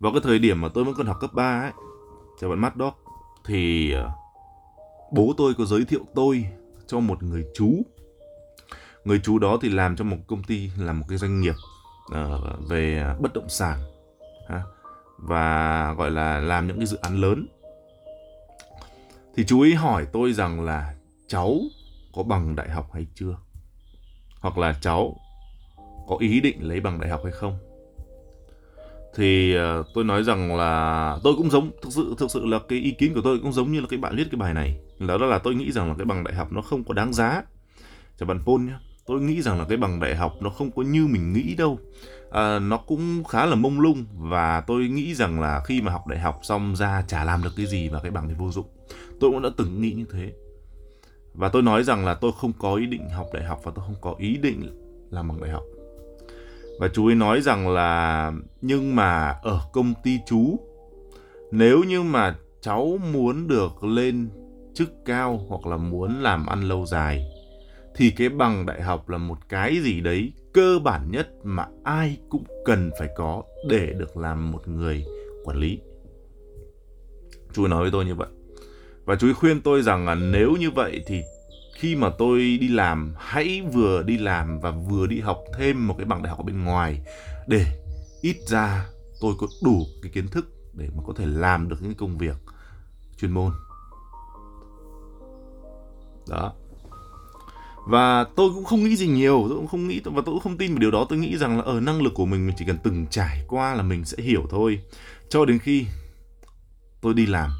vào cái thời điểm mà tôi vẫn còn học cấp 3 ấy chào bạn mắt đó thì ờ, bố tôi có giới thiệu tôi cho một người chú. Người chú đó thì làm cho một công ty làm một cái doanh nghiệp uh, về bất động sản ha, và gọi là làm những cái dự án lớn. Thì chú ấy hỏi tôi rằng là cháu có bằng đại học hay chưa? Hoặc là cháu có ý định lấy bằng đại học hay không? Thì uh, tôi nói rằng là tôi cũng giống thực sự thực sự là cái ý kiến của tôi cũng giống như là cái bạn viết cái bài này. Đó là tôi nghĩ rằng là cái bằng đại học nó không có đáng giá. Cho bạn Paul nhé tôi nghĩ rằng là cái bằng đại học nó không có như mình nghĩ đâu. À, nó cũng khá là mông lung và tôi nghĩ rằng là khi mà học đại học xong ra chả làm được cái gì và cái bằng thì vô dụng. Tôi cũng đã từng nghĩ như thế. Và tôi nói rằng là tôi không có ý định học đại học và tôi không có ý định làm bằng đại học và chú ấy nói rằng là, nhưng mà ở công ty chú, nếu như mà cháu muốn được lên chức cao hoặc là muốn làm ăn lâu dài, thì cái bằng đại học là một cái gì đấy cơ bản nhất mà ai cũng cần phải có để được làm một người quản lý. Chú ấy nói với tôi như vậy. Và chú ấy khuyên tôi rằng là nếu như vậy thì khi mà tôi đi làm, hãy vừa đi làm và vừa đi học thêm một cái bằng đại học ở bên ngoài để ít ra tôi có đủ cái kiến thức để mà có thể làm được những công việc chuyên môn. Đó. Và tôi cũng không nghĩ gì nhiều, tôi cũng không nghĩ, và tôi cũng không tin vào điều đó. Tôi nghĩ rằng là ở năng lực của mình mình chỉ cần từng trải qua là mình sẽ hiểu thôi. Cho đến khi tôi đi làm,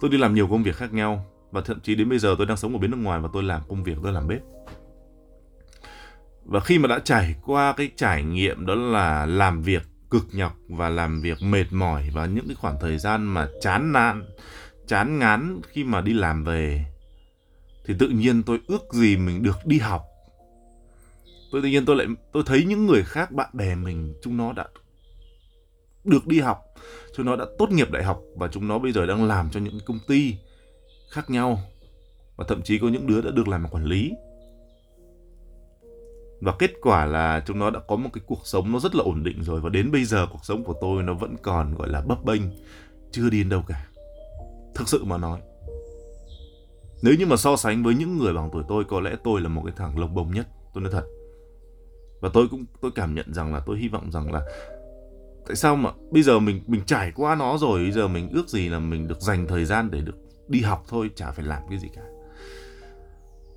tôi đi làm nhiều công việc khác nhau và thậm chí đến bây giờ tôi đang sống ở bên nước ngoài và tôi làm công việc, tôi làm bếp. Và khi mà đã trải qua cái trải nghiệm đó là làm việc cực nhọc và làm việc mệt mỏi và những cái khoảng thời gian mà chán nản, chán ngán khi mà đi làm về, thì tự nhiên tôi ước gì mình được đi học. Tôi tự nhiên tôi lại, tôi thấy những người khác, bạn bè mình, chúng nó đã được đi học, chúng nó đã tốt nghiệp đại học và chúng nó bây giờ đang làm cho những công ty khác nhau. Và thậm chí có những đứa đã được làm quản lý. Và kết quả là chúng nó đã có một cái cuộc sống nó rất là ổn định rồi. Và đến bây giờ cuộc sống của tôi nó vẫn còn, gọi là, bấp bênh, chưa đi đến đâu cả. Thực sự mà nói. Nếu như mà so sánh với những người bằng tuổi tôi, có lẽ tôi là một cái thằng lồng bông nhất, tôi nói thật. Và tôi cũng, tôi cảm nhận rằng là, tôi hy vọng rằng là tại sao mà bây giờ mình mình trải qua nó rồi, bây giờ mình ước gì là mình được dành thời gian để được đi học thôi, chả phải làm cái gì cả.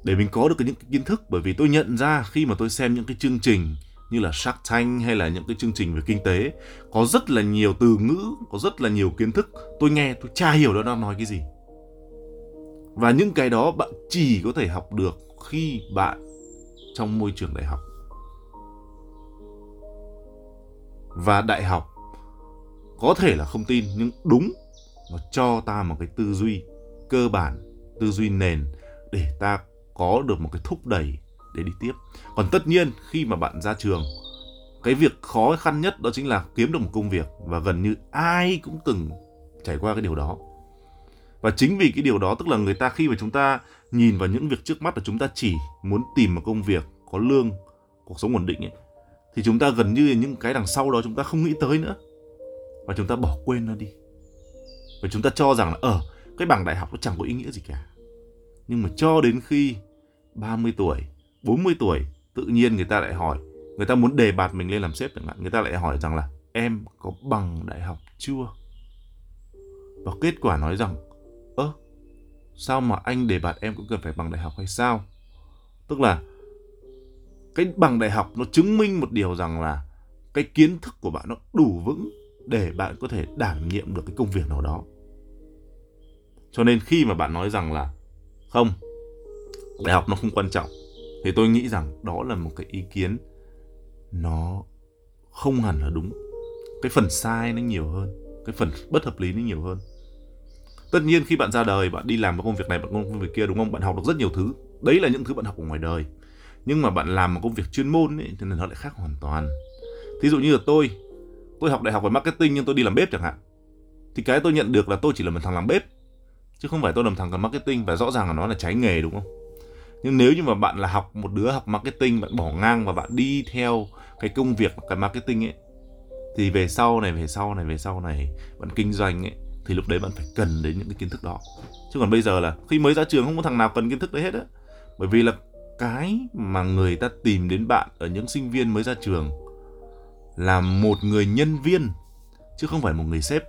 Để mình có được những cái kiến thức, bởi vì tôi nhận ra khi mà tôi xem những cái chương trình như là Shark Tank hay là những cái chương trình về kinh tế, có rất là nhiều từ ngữ, có rất là nhiều kiến thức. Tôi nghe, tôi chả hiểu nó đang nói cái gì. Và những cái đó bạn chỉ có thể học được khi bạn trong môi trường đại học. Và đại học có thể là không tin, nhưng đúng, nó cho ta một cái tư duy cơ bản tư duy nền để ta có được một cái thúc đẩy để đi tiếp. Còn tất nhiên khi mà bạn ra trường cái việc khó khăn nhất đó chính là kiếm được một công việc và gần như ai cũng từng trải qua cái điều đó. Và chính vì cái điều đó tức là người ta khi mà chúng ta nhìn vào những việc trước mắt là chúng ta chỉ muốn tìm một công việc có lương cuộc sống ổn định ấy thì chúng ta gần như những cái đằng sau đó chúng ta không nghĩ tới nữa. Và chúng ta bỏ quên nó đi. Và chúng ta cho rằng là ở ờ, cái bằng đại học nó chẳng có ý nghĩa gì cả. Nhưng mà cho đến khi 30 tuổi 40 tuổi tự nhiên người ta lại hỏi, người ta muốn đề bạt mình lên làm sếp chẳng hạn, người ta lại hỏi rằng là, em có bằng đại học chưa? Và kết quả nói rằng, ơ, sao mà anh đề bạt em cũng cần phải bằng đại học hay sao? Tức là cái bằng đại học nó chứng minh một điều rằng là cái kiến thức của bạn nó đủ vững để bạn có thể đảm nhiệm được cái công việc nào đó cho nên khi mà bạn nói rằng là không đại học nó không quan trọng thì tôi nghĩ rằng đó là một cái ý kiến nó không hẳn là đúng. Cái phần sai nó nhiều hơn cái phần bất hợp lý nó nhiều hơn. Tất nhiên khi bạn ra đời bạn đi làm một công việc này bạn công việc kia đúng không? Bạn học được rất nhiều thứ. Đấy là những thứ bạn học ở ngoài đời. Nhưng mà bạn làm một công việc chuyên môn ấy, thì nó lại khác hoàn toàn. Thí dụ như là tôi tôi học đại học về marketing nhưng tôi đi làm bếp chẳng hạn thì cái tôi nhận được là tôi chỉ là một thằng làm bếp chứ không phải tôi làm thằng làm marketing và rõ ràng là nó là trái nghề, đúng không? Nhưng nếu như mà bạn là học, một đứa học marketing, bạn bỏ ngang và bạn đi theo cái công việc cái marketing ấy, thì về sau này, về sau này, về sau này bạn kinh doanh ấy, thì lúc đấy bạn phải cần đến những cái kiến thức đó. Chứ còn bây giờ là khi mới ra trường không có thằng nào cần kiến thức đấy hết á. Bởi vì là cái mà người ta tìm đến bạn ở những sinh viên mới ra trường là một người nhân viên, chứ không phải một người sếp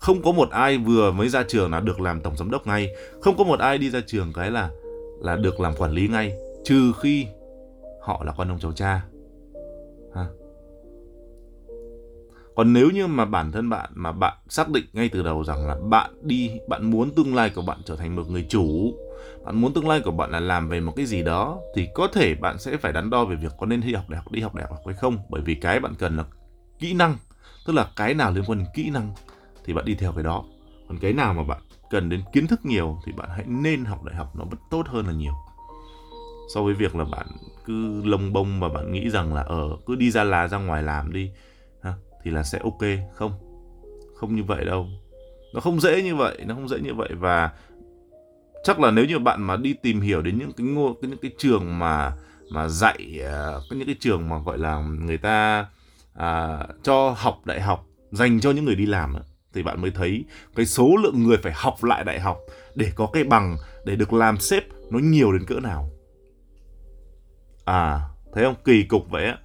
không có một ai vừa mới ra trường là được làm tổng giám đốc ngay. Không có một ai đi ra trường cái là là được làm quản lý ngay, trừ khi họ là con ông cháu cha. Ha còn nếu như mà bản thân bạn, mà bạn xác định ngay từ đầu rằng là bạn đi, bạn muốn tương lai của bạn trở thành một người chủ, bạn muốn tương lai của bạn là làm về một cái gì đó, thì có thể bạn sẽ phải đắn đo về việc có nên đi học đại học, đi học đại học hay không. Bởi vì cái bạn cần là kỹ năng, tức là cái nào liên quan đến kỹ năng thì bạn đi theo cái đó. Còn cái nào mà bạn cần đến kiến thức nhiều thì bạn hãy nên học đại học nó vẫn tốt hơn là nhiều. So với việc là bạn cứ lông bông và bạn nghĩ rằng là ở cứ đi ra là ra ngoài làm đi ha, thì là sẽ ok. Không không như vậy đâu. Nó không dễ như vậy nó không dễ như vậy. Và chắc là nếu như bạn mà đi tìm hiểu đến những cái ngô cái những cái trường mà mà dạy uh, những cái trường mà gọi là người ta à, cho học đại học dành cho những người đi làm thì bạn mới thấy cái số lượng người phải học lại đại học để có cái bằng, để được làm sếp nó nhiều đến cỡ nào. À thấy không? Kỳ cục vậy á.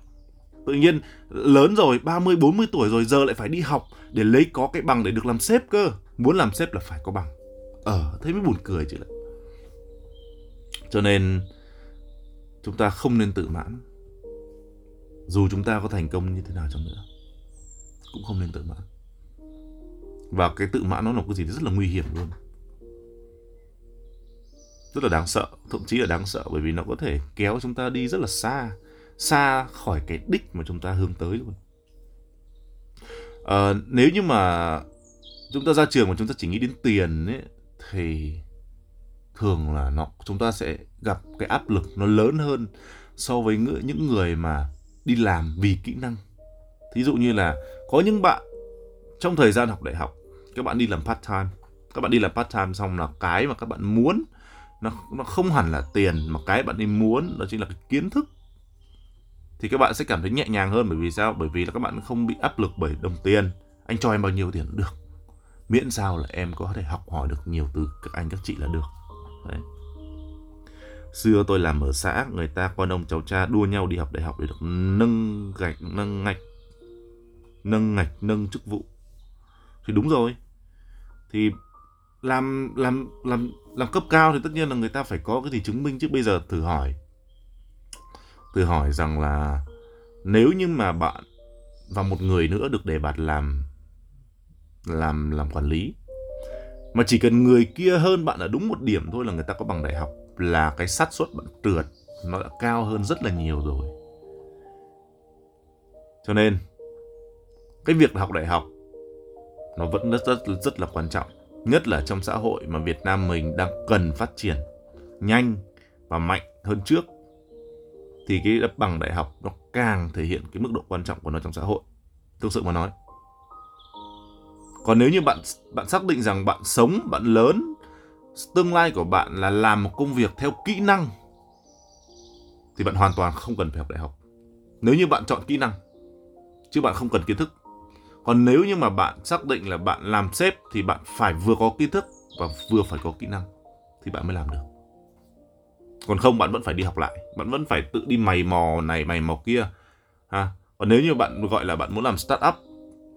Tự nhiên lớn rồi 30 40 tuổi rồi, giờ lại phải đi học để lấy có cái bằng để được làm sếp cơ. Muốn làm sếp là phải có bằng. Ờ thấy mới buồn cười chứ lại cho nên chúng ta không nên tự mãn. Dù chúng ta có thành công như thế nào chăng nữa, cũng không nên tự mãn và cái tự mãn nó là một cái gì rất là nguy hiểm luôn. Rất là đáng sợ thậm chí là đáng sợ bởi vì nó có thể kéo chúng ta đi rất là xa xa khỏi cái đích mà chúng ta hướng tới luôn. À, nếu như mà chúng ta ra trường mà chúng ta chỉ nghĩ đến tiền ấy thì thường là nó chúng ta sẽ gặp cái áp lực nó lớn hơn so với những người mà đi làm vì kỹ năng. Thí dụ như là có những bạn trong thời gian học đại học các bạn đi làm part time. Các bạn đi làm part time xong là cái mà các bạn muốn, nó nó không hẳn là tiền mà cái bạn đi muốn, đó chính là cái kiến thức. Thì các bạn sẽ cảm thấy nhẹ nhàng hơn bởi vì sao? Bởi vì là các bạn không bị áp lực bởi đồng tiền. Anh cho em bao nhiêu tiền cũng được. Miễn sao là em có thể học hỏi được nhiều từ các anh, các chị là được. Đấy. xưa tôi làm ở xã, người ta con ông cháu cha đua nhau đi học đại học để được nâng gạch, nâng ngạch nâng ngạch, nâng chức vụ. Thì đúng rồi thì làm làm làm làm cấp cao thì tất nhiên là người ta phải có cái gì chứng minh chứ. Bây giờ thử hỏi. Thử hỏi rằng là nếu như mà bạn và một người nữa được đề bạt làm làm làm quản lý, mà chỉ cần người kia hơn bạn ở đúng một điểm thôi là người ta có bằng đại học, là cái xác suất bạn trượt nó đã cao hơn rất là nhiều rồi. Cho nên, cái việc học đại học nó vẫn rất rất rất là quan trọng, nhất là trong xã hội mà Việt Nam mình đang cần phát triển nhanh và mạnh hơn trước, thì cái bằng đại học nó càng thể hiện cái mức độ quan trọng của nó trong xã hội. Thực sự mà nói. Còn nếu như bạn bạn xác định rằng bạn sống, bạn lớn, tương lai của bạn là làm một công việc theo kỹ năng, thì bạn hoàn toàn không cần phải học đại học. Nếu như bạn chọn kỹ năng, chứ bạn không cần kiến thức còn nếu như mà bạn xác định là bạn làm sếp thì bạn phải vừa có kiến thức và vừa phải có kỹ năng thì bạn mới làm được. Còn không, bạn vẫn phải đi học lại, bạn vẫn phải tự đi mày mò này, mày mò kia, ha. Còn nếu như bạn gọi là bạn muốn làm start up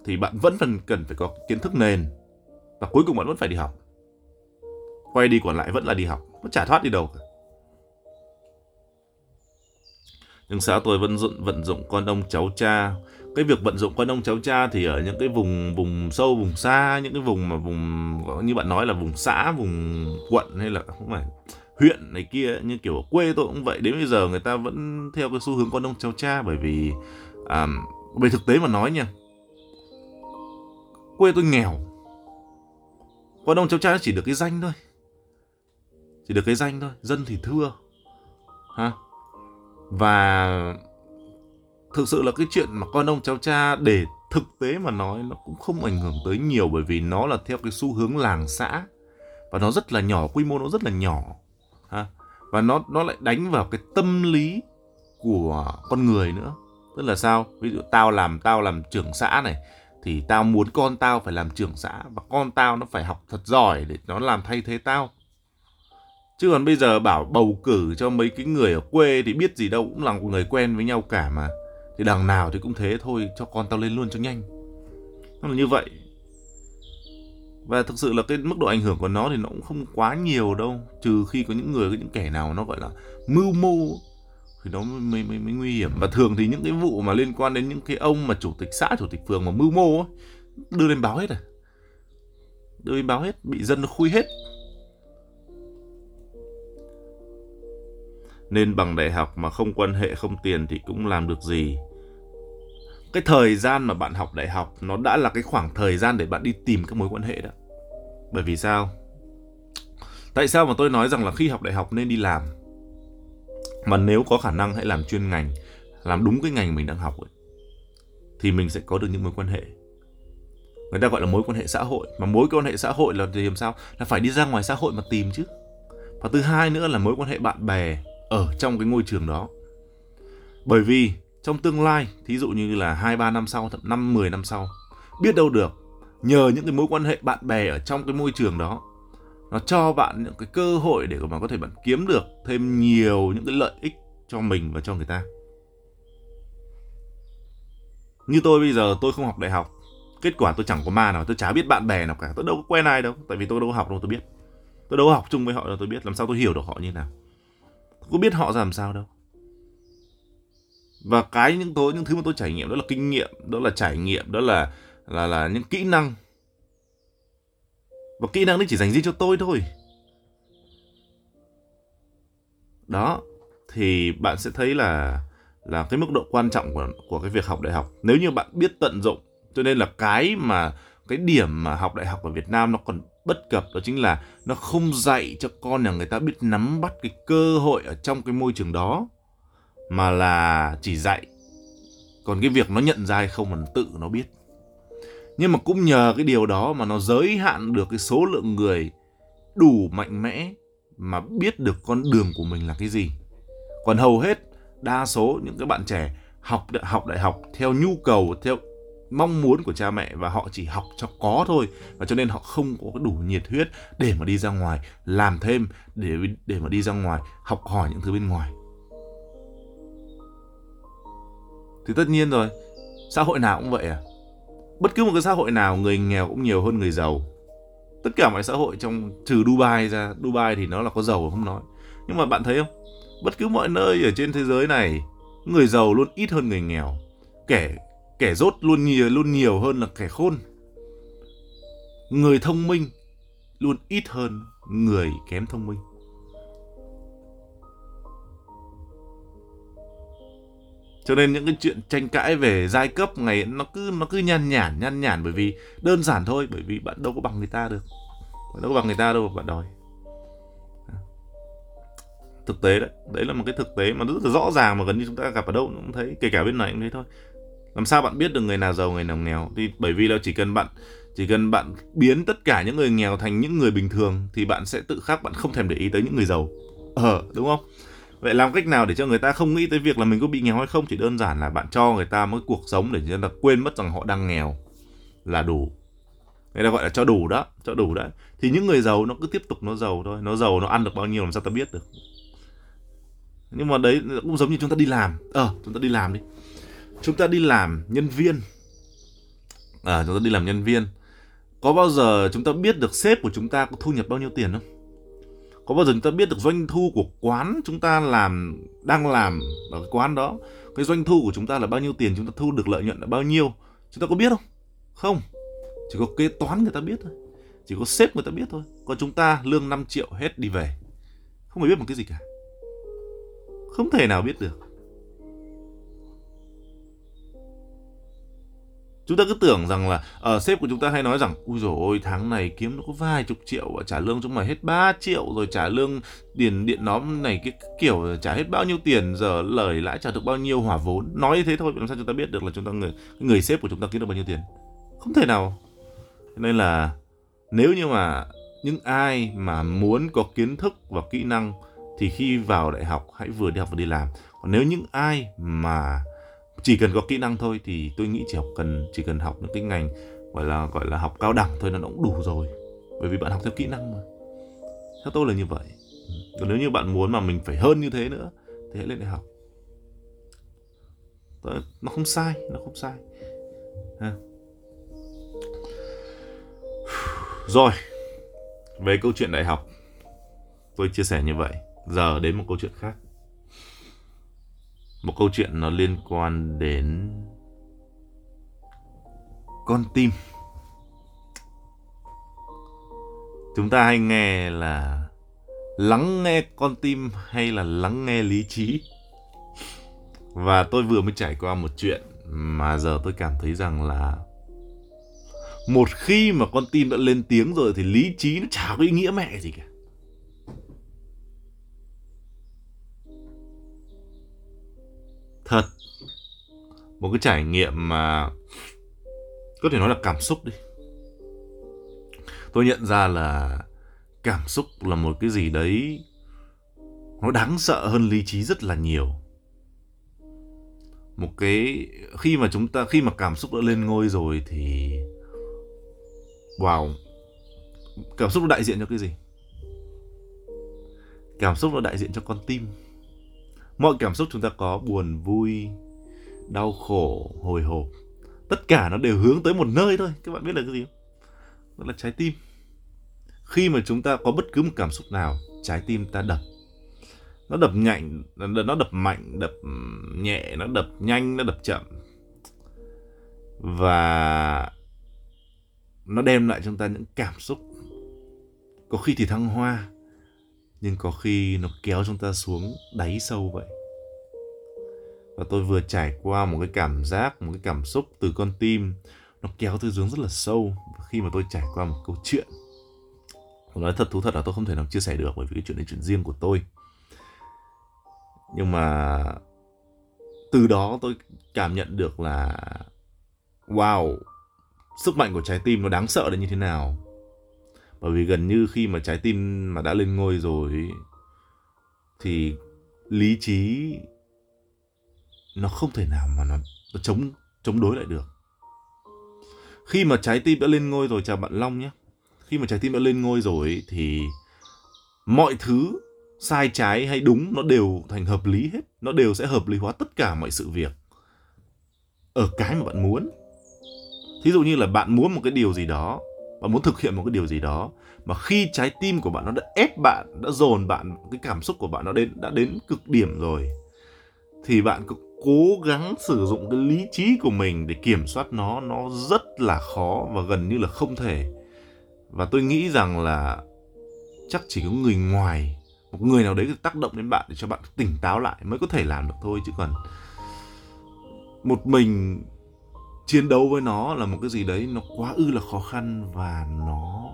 thì bạn vẫn cần cần phải có kiến thức nền và cuối cùng bạn vẫn phải đi học. Quay đi còn lại vẫn là đi học nó chả thoát đi đâu cả. Nhưng xã tôi vẫn dụng vận dụng con ông cháu cha cái việc vận dụng con ông cháu cha thì ở những cái vùng vùng sâu vùng xa những cái vùng mà vùng như bạn nói là vùng xã vùng quận hay là không phải huyện này kia như kiểu ở quê tôi cũng vậy. Đến bây giờ người ta vẫn theo cái xu hướng con ông cháu cha bởi vì à, về thực tế mà nói nha quê tôi nghèo. Con ông cháu cha chỉ được cái danh thôi. Chỉ được cái danh thôi dân thì thưa. Ha? Và thực sự là cái chuyện mà con ông cháu cha để thực tế mà nói nó cũng không ảnh hưởng tới nhiều bởi vì nó là theo cái xu hướng làng xã. Và nó rất là nhỏ, quy mô nó rất là nhỏ, ha. Và nó nó lại đánh vào cái tâm lý của con người nữa. Tức là sao? Ví dụ tao làm tao làm trưởng xã này, thì tao muốn con tao phải làm trưởng xã và con tao nó phải học thật giỏi để nó làm thay thế tao. Chứ còn bây giờ bảo bầu cử cho mấy cái người ở quê thì biết gì đâu, cũng là người quen với nhau cả mà thì đằng nào thì cũng thế thôi cho con tao lên luôn cho nhanh. Nó là như vậy. Và thực sự là cái mức độ ảnh hưởng của nó thì nó cũng không quá nhiều đâu. Trừ khi có những người có những kẻ nào nó gọi là mưu mô thì nó mới, mới, mới nguy hiểm. Và thường thì những cái vụ mà liên quan đến những cái ông mà chủ tịch xã chủ tịch phường mà mưu mô ấy, đưa lên báo hết à. Đưa lên báo hết bị dân nó khui hết. Nên bằng đại học mà không quan hệ không tiền thì cũng làm được gì cái thời gian mà bạn học đại học nó đã là cái khoảng thời gian để bạn đi tìm các mối quan hệ đó. Bởi vì sao? Tại sao mà tôi nói rằng là khi học đại học nên đi làm? Mà nếu có khả năng hãy làm chuyên ngành làm đúng cái ngành mình đang học ấy, thì mình sẽ có được những mối quan hệ. Người ta gọi là mối quan hệ xã hội. Mà mối quan hệ xã hội là thì làm sao? Là phải đi ra ngoài xã hội mà tìm chứ. Và thứ hai nữa là mối quan hệ bạn bè ở trong cái ngôi trường đó. Bởi vì trong tương lai, thí dụ như là hai, ba năm sau, thậm năm 10 năm sau, biết đâu được, nhờ những cái mối quan hệ bạn bè ở trong cái môi trường đó, nó cho bạn những cái cơ hội để mà có thể bạn kiếm được thêm nhiều những cái lợi ích cho mình và cho người ta. Như tôi bây giờ, tôi không học đại học, kết quả tôi chẳng có ma nào, tôi chả biết bạn bè nào cả, tôi đâu có quen ai đâu, tại vì tôi đâu có học đâu, tôi biết. Tôi đâu có học chung với họ đâu, tôi biết, làm sao tôi hiểu được họ như nào. Tôi có biết họ ra làm sao đâu và cái những tôi những thứ mà tôi trải nghiệm đó là kinh nghiệm, đó là trải nghiệm, đó là là là những kỹ năng. Và kỹ năng đấy chỉ dành riêng cho tôi thôi. Đó, thì bạn sẽ thấy là là cái mức độ quan trọng của của cái việc học đại học. Nếu như bạn biết tận dụng, cho nên là cái mà, cái điểm mà học đại học ở Việt Nam nó còn bất cập đó chính là nó không dạy cho con nhà người ta biết nắm bắt cái cơ hội ở trong cái môi trường đó mà là chỉ dạy. Còn cái việc nó nhận ra hay không là tự nó biết. Nhưng mà cũng nhờ cái điều đó mà nó giới hạn được cái số lượng người đủ mạnh mẽ mà biết được con đường của mình là cái gì. Còn hầu hết đa số những cái bạn trẻ học học đại học theo nhu cầu, theo mong muốn của cha mẹ và họ chỉ học cho có thôi. Và cho nên họ không có đủ nhiệt huyết để mà đi ra ngoài, làm thêm, để để mà đi ra ngoài, học hỏi những thứ bên ngoài. Thì tất nhiên rồi, xã hội nào cũng vậy à. Bất cứ một cái xã hội nào, người nghèo cũng nhiều hơn người giàu. Tất cả mọi xã hội trong, trừ Dubai ra, Dubai thì nó là có giàu không nói. Nhưng mà bạn thấy không? Bất cứ mọi nơi ở trên thế giới này, người giàu luôn ít hơn người nghèo. Kẻ kẻ rốt luôn nhiều luôn nhiều hơn là kẻ khôn. Người thông minh luôn ít hơn người kém thông minh. Cho nên những cái chuyện tranh cãi về giai cấp ngày nó cứ nó cứ nhăn nhản nhăn nhản bởi vì đơn giản thôi, bởi vì bạn đâu có bằng người ta được. Bạn đâu có bằng người ta đâu bạn đòi. Thực tế đấy đấy là một cái thực tế mà rất là rõ ràng mà gần như chúng ta gặp ở đâu cũng thấy, kể cả bên này cũng thế thôi. Làm sao bạn biết được người nào giàu, người nào nghèo? Thì bởi vì là chỉ cần bạn, chỉ cần bạn biến tất cả những người nghèo thành những người bình thường thì bạn sẽ tự khắc bạn không thèm để ý tới những người giàu. Ờ đúng không? Vậy làm cách nào để cho người ta không nghĩ tới việc là mình có bị nghèo hay không? Chỉ đơn giản là bạn cho người ta một cuộc sống để người ta quên mất rằng họ đang nghèo là đủ. Người ta gọi là cho đủ đó, cho đủ đấy. Thì những người giàu nó cứ tiếp tục nó giàu thôi. Nó giàu nó ăn được bao nhiêu làm sao ta biết được. Nhưng mà đấy cũng giống như chúng ta đi làm. Ờ chúng ta đi làm đi. Chúng ta đi làm nhân viên. À chúng ta đi làm nhân viên. Có bao giờ chúng ta biết được sếp của chúng ta có thu nhập bao nhiêu tiền không? Có bao giờ chúng ta biết được doanh thu của quán chúng ta làm, đang làm ở cái quán đó? Cái doanh thu của chúng ta là bao nhiêu tiền, chúng ta thu được lợi nhuận là bao nhiêu? Chúng ta có biết không? Không. Chỉ có kế toán người ta biết thôi. Chỉ có sếp người ta biết thôi. Còn chúng ta lương 5 triệu hết đi về. Không ai biết một cái gì cả. Không thể nào biết được. Chúng ta cứ tưởng rằng là ở uh, sếp của chúng ta hay nói rằng ui rồi ôi tháng này kiếm nó có vài chục triệu và trả lương chúng mày hết 3 triệu rồi trả lương tiền điện nóm này cái kiểu trả hết bao nhiêu tiền giờ lời lãi trả được bao nhiêu hỏa vốn. Nói như thế thôi làm sao chúng ta biết được là chúng ta người người sếp của chúng ta kiếm được bao nhiêu tiền? Không thể nào. Nên là nếu như mà những ai mà muốn có kiến thức và kỹ năng thì khi vào đại học hãy vừa đi học vừa đi làm. Còn nếu những ai mà chỉ cần có kỹ năng thôi thì tôi nghĩ chỉ học cần, chỉ cần học những cái ngành gọi là gọi là học cao đẳng thôi nó cũng đủ rồi. Bởi vì bạn học theo kỹ năng mà. Theo tôi là như vậy. Còn nếu như bạn muốn mà mình phải hơn như thế nữa, thì hãy lên đại học. Nó không sai, nó không sai. Ha. rồi, về câu chuyện đại học, tôi chia sẻ như vậy. Giờ đến một câu chuyện khác một câu chuyện nó liên quan đến con tim. Chúng ta hay nghe là lắng nghe con tim hay là lắng nghe lý trí? Và tôi vừa mới trải qua một chuyện mà giờ tôi cảm thấy rằng là một khi mà con tim đã lên tiếng rồi thì lý trí nó chả có ý nghĩa mẹ gì cả. Một cái trải nghiệm mà có thể nói là cảm xúc đi. Tôi nhận ra là cảm xúc là một cái gì đấy nó đáng sợ hơn lý trí rất là nhiều. Một cái, khi mà chúng ta, khi mà cảm xúc đã lên ngôi rồi thì, wow, cảm xúc nó đại diện cho cái gì? Cảm xúc nó đại diện cho con tim. Mọi cảm xúc chúng ta có, buồn, vui đau khổ, hồi hộp. Tất cả nó đều hướng tới một nơi thôi. Các bạn biết là cái gì không? Đó là trái tim. Khi mà chúng ta có bất cứ một cảm xúc nào, trái tim ta đập. Nó đập nhạnh nó đập mạnh đập nhẹ, nó đập nhanh, nó đập chậm. Và nó đem lại cho chúng ta những cảm xúc. Có khi thì thăng hoa, nhưng có khi nó kéo chúng ta xuống đáy sâu vậy và tôi vừa trải qua một cái cảm giác, một cái cảm xúc từ con tim. Nó kéo tôi xuống rất là sâu khi mà tôi trải qua một câu chuyện. Tôi nói thật thú thật là tôi không thể nào chia sẻ được bởi vì cái chuyện này chuyện riêng của tôi. Nhưng mà từ đó tôi cảm nhận được là, wow, sức mạnh của trái tim nó đáng sợ đến như thế nào. Bởi vì gần như khi mà trái tim mà đã lên ngôi rồi thì lý trí nó không thể nào mà nó, nó chống chống đối lại được. Khi mà trái tim đã lên ngôi rồi chào bạn long nhé. Khi mà trái tim đã lên ngôi rồi thì mọi thứ sai trái hay đúng nó đều thành hợp lý hết. Nó đều sẽ hợp lý hóa tất cả mọi sự việc ở cái mà bạn muốn. Thí dụ như là bạn muốn một cái điều gì đó bạn muốn thực hiện một cái điều gì đó mà khi trái tim của bạn nó đã ép bạn đã dồn bạn cái cảm xúc của bạn nó đến đã đến cực điểm rồi thì bạn cũng cố gắng sử dụng cái lý trí của mình để kiểm soát nó nó rất là khó và gần như là không thể. Và tôi nghĩ rằng là chắc chỉ có người ngoài, một người nào đấy tác động đến bạn để cho bạn tỉnh táo lại mới có thể làm được thôi chứ còn một mình chiến đấu với nó là một cái gì đấy nó quá ư là khó khăn và nó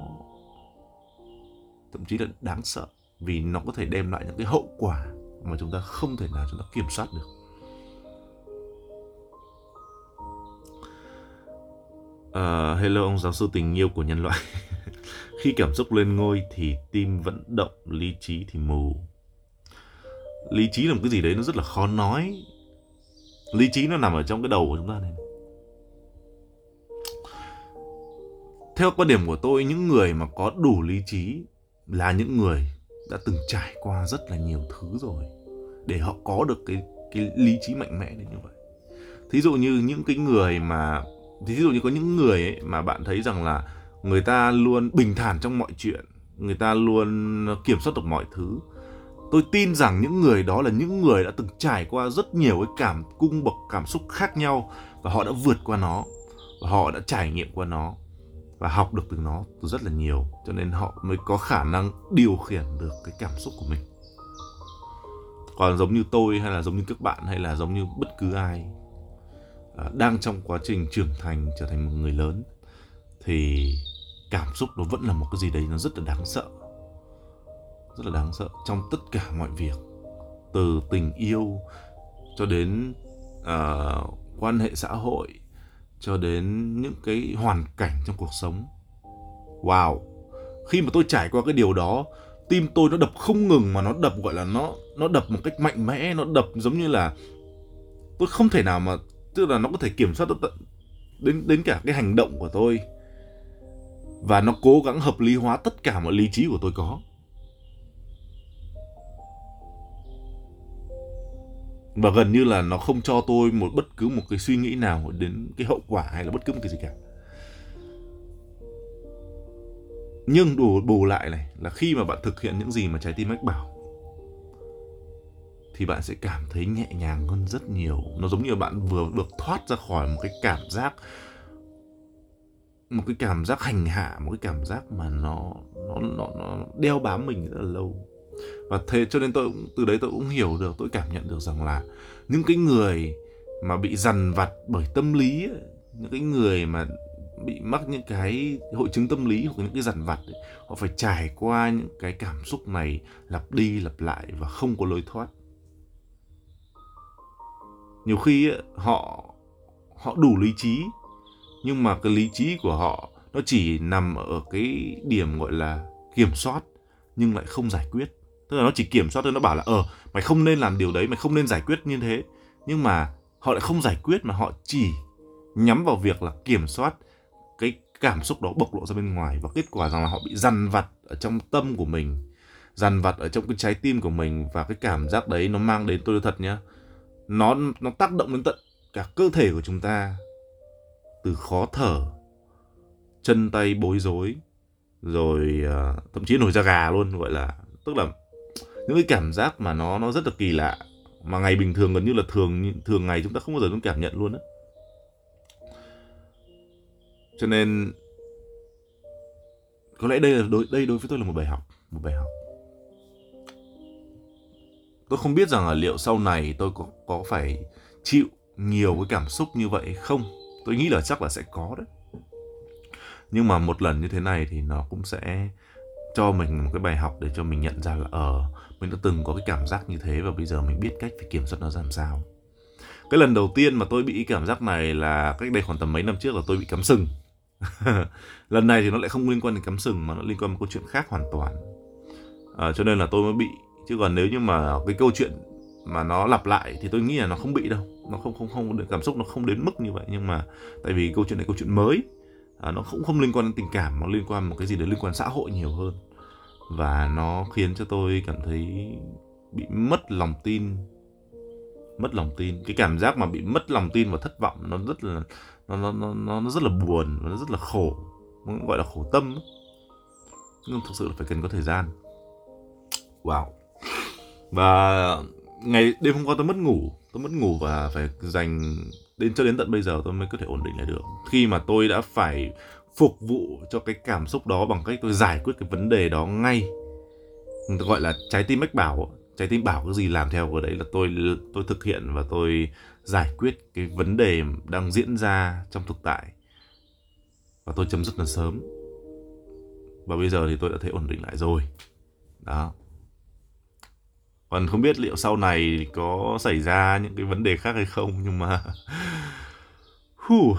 thậm chí là đáng sợ vì nó có thể đem lại những cái hậu quả mà chúng ta không thể nào chúng ta kiểm soát được. Uh, hello ông giáo sư tình yêu của nhân loại. Khi cảm xúc lên ngôi thì tim vẫn động, lý trí thì mù. Lý trí là một cái gì đấy nó rất là khó nói. Lý trí nó nằm ở trong cái đầu của chúng ta này. Theo quan điểm của tôi, những người mà có đủ lý trí là những người đã từng trải qua rất là nhiều thứ rồi. Để họ có được cái cái lý trí mạnh mẽ đến như vậy. Thí dụ như những cái người mà thì ví dụ như có những người ấy mà bạn thấy rằng là người ta luôn bình thản trong mọi chuyện, người ta luôn kiểm soát được mọi thứ. Tôi tin rằng những người đó là những người đã từng trải qua rất nhiều cái cảm cung bậc cảm xúc khác nhau và họ đã vượt qua nó và họ đã trải nghiệm qua nó và học được từ nó từ rất là nhiều cho nên họ mới có khả năng điều khiển được cái cảm xúc của mình còn giống như tôi hay là giống như các bạn hay là giống như bất cứ ai À, đang trong quá trình trưởng thành trở thành một người lớn thì cảm xúc nó vẫn là một cái gì đấy nó rất là đáng sợ rất là đáng sợ trong tất cả mọi việc từ tình yêu cho đến uh, quan hệ xã hội cho đến những cái hoàn cảnh trong cuộc sống. Wow. Khi mà tôi trải qua cái điều đó, tim tôi nó đập không ngừng mà nó đập gọi là nó nó đập một cách mạnh mẽ, nó đập giống như là tôi không thể nào mà tức là nó có thể kiểm soát được đến đến cả cái hành động của tôi. Và nó cố gắng hợp lý hóa tất cả mọi lý trí của tôi có. Và gần như là nó không cho tôi một bất cứ một cái suy nghĩ nào đến cái hậu quả hay là bất cứ một cái gì cả. Nhưng đủ, bù lại này, là khi mà bạn thực hiện những gì mà trái tim mách bảo thì bạn sẽ cảm thấy nhẹ nhàng hơn rất nhiều. Nó giống như bạn vừa được thoát ra khỏi một cái cảm giác một cái cảm giác hành hạ một cái cảm giác mà nó nó nó, nó đeo bám mình rất là lâu. Và thế cho nên tôi cũng từ đấy tôi cũng hiểu được tôi cảm nhận được rằng là những cái người mà bị dằn vặt bởi tâm lý ấy, những cái người mà bị mắc những cái hội chứng tâm lý hoặc những cái dằn vặt ấy, họ phải trải qua những cái cảm xúc này lặp đi lặp lại và không có lối thoát nhiều khi ấy, họ họ đủ lý trí nhưng mà cái lý trí của họ nó chỉ nằm ở cái điểm gọi là kiểm soát nhưng lại không giải quyết. Tức là nó chỉ kiểm soát thôi nó bảo là ờ mày không nên làm điều đấy mày không nên giải quyết như thế. Nhưng mà họ lại không giải quyết mà họ chỉ nhắm vào việc là kiểm soát cái cảm xúc đó bộc lộ ra bên ngoài và kết quả rằng là họ bị dằn vặt ở trong tâm của mình dằn vặt ở trong cái trái tim của mình và cái cảm giác đấy nó mang đến. Tôi thật nhá nó nó tác động đến tận cả cơ thể của chúng ta từ khó thở chân tay bối rối rồi uh, thậm chí nổi da gà luôn gọi là tức là những cái cảm giác mà nó nó rất là kỳ lạ mà ngày bình thường gần như là thường thường ngày chúng ta không bao giờ chúng cảm nhận luôn á. Cho nên có lẽ đây là đối đây đối với tôi là một bài học một bài học tôi không biết rằng là liệu sau này tôi có có phải chịu nhiều cái cảm xúc như vậy không. Tôi nghĩ là chắc là sẽ có đấy. Nhưng mà một lần như thế này thì nó cũng sẽ cho mình một cái bài học để cho mình nhận ra là ờ mình đã từng có cái cảm giác như thế và bây giờ mình biết cách phải kiểm soát nó ra làm sao. Cái lần đầu tiên mà tôi bị cảm giác này là cách đây khoảng tầm mấy năm trước là tôi bị cắm sừng. Lần này thì nó lại không liên quan đến cắm sừng mà nó liên quan đến câu chuyện khác hoàn toàn. À, cho nên là tôi mới bị chứ còn nếu như mà cái câu chuyện mà nó lặp lại thì tôi nghĩ là nó không bị đâu. Nó không không không cảm xúc nó không đến mức như vậy. Nhưng mà tại vì câu chuyện này câu chuyện mới à, nó cũng không liên quan đến tình cảm nó liên quan một cái gì đấy liên quan xã hội nhiều hơn. Và nó khiến cho tôi cảm thấy bị mất lòng tin mất lòng tin. Cái cảm giác mà bị mất lòng tin và thất vọng nó rất là nó nó nó nó rất là buồn nó rất là khổ. Nó gọi là khổ tâm. Nhưng thực sự là phải cần có thời gian. Wow và ngày đêm hôm qua tôi mất ngủ, tôi mất ngủ và phải dành đến cho đến tận bây giờ tôi mới có thể ổn định lại được. Khi mà tôi đã phải phục vụ cho cái cảm xúc đó bằng cách tôi giải quyết cái vấn đề đó ngay. Tôi gọi là trái tim mách bảo trái tim bảo cái gì làm theo cái đấy là tôi tôi thực hiện và tôi giải quyết cái vấn đề đang diễn ra trong thực tại. Và tôi chấm dứt là sớm. Và bây giờ thì tôi đã thấy ổn định lại rồi. Đó còn không biết liệu sau này có xảy ra những cái vấn đề khác hay không, nhưng mà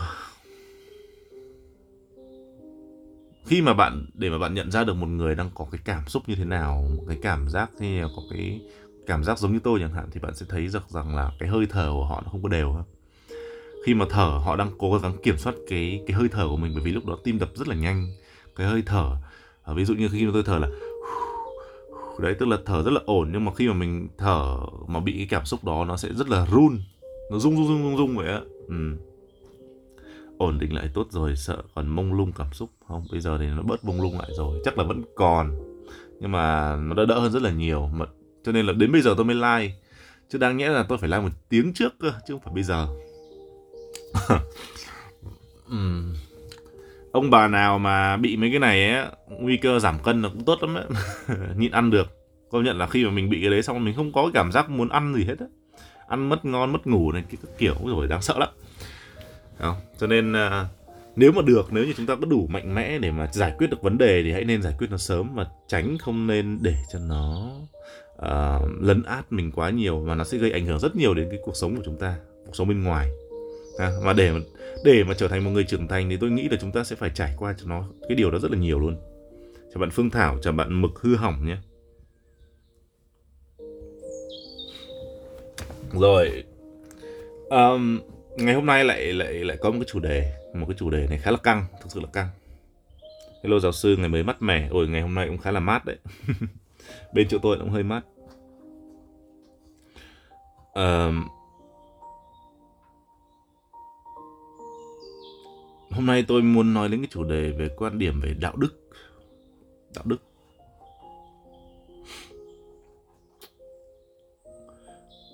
khi mà bạn, để mà bạn nhận ra được một người đang có cái cảm xúc như thế nào một cái cảm giác hay có cái cảm giác giống như tôi chẳng hạn, thì bạn sẽ thấy được rằng là cái hơi thở của họ nó không có đều khi mà thở, họ đang cố gắng kiểm soát cái cái hơi thở của mình bởi vì lúc đó tim đập rất là nhanh. Cái hơi thở à, ví dụ như khi mà tôi thở là đấy, tức là thở rất là ổn, nhưng mà khi mà mình thở mà bị cái cảm xúc đó, nó sẽ rất là run. Nó rung rung rung rung rung vậy á. Ừ. ổn định lại tốt rồi, sợ còn mông lung cảm xúc, không? Bây giờ thì nó bớt mông lung lại rồi, chắc là vẫn còn. Nhưng mà nó đã đỡ hơn rất là nhiều, mà cho nên là đến bây giờ tôi mới like. Chứ đáng nhẽ là tôi phải like một tiếng trước cơ, chứ không phải bây giờ. Ừ ông bà nào mà bị mấy cái này ấy, nguy cơ giảm cân là cũng tốt lắm đấy, nhịn ăn được. Công nhận là khi mà mình bị cái đấy xong mình không có cái cảm giác muốn ăn gì hết á. Ăn mất ngon mất ngủ này cái kiểu rồi đáng sợ lắm. Không? cho nên à, nếu mà được nếu như chúng ta có đủ mạnh mẽ để mà giải quyết được vấn đề thì hãy nên giải quyết nó sớm và tránh không nên để cho nó uh, lấn át mình quá nhiều mà nó sẽ gây ảnh hưởng rất nhiều đến cái cuộc sống của chúng ta cuộc sống bên ngoài à, mà để mà để mà trở thành một người trưởng thành thì tôi nghĩ là chúng ta sẽ phải trải qua cho nó cái điều đó rất là nhiều luôn. Chào bạn Phương Thảo chào bạn Mực hư hỏng nhé. Rồi. Um, ngày hôm nay lại lại lại có một cái chủ đề một cái chủ đề này khá là căng thực sự là căng. Hello giáo sư ngày mới mát mẻ. Ôi ngày hôm nay cũng khá là mát đấy. Bên chỗ tôi cũng hơi mát. Um, hôm nay tôi muốn nói đến cái chủ đề về quan điểm về đạo đức. Đạo đức.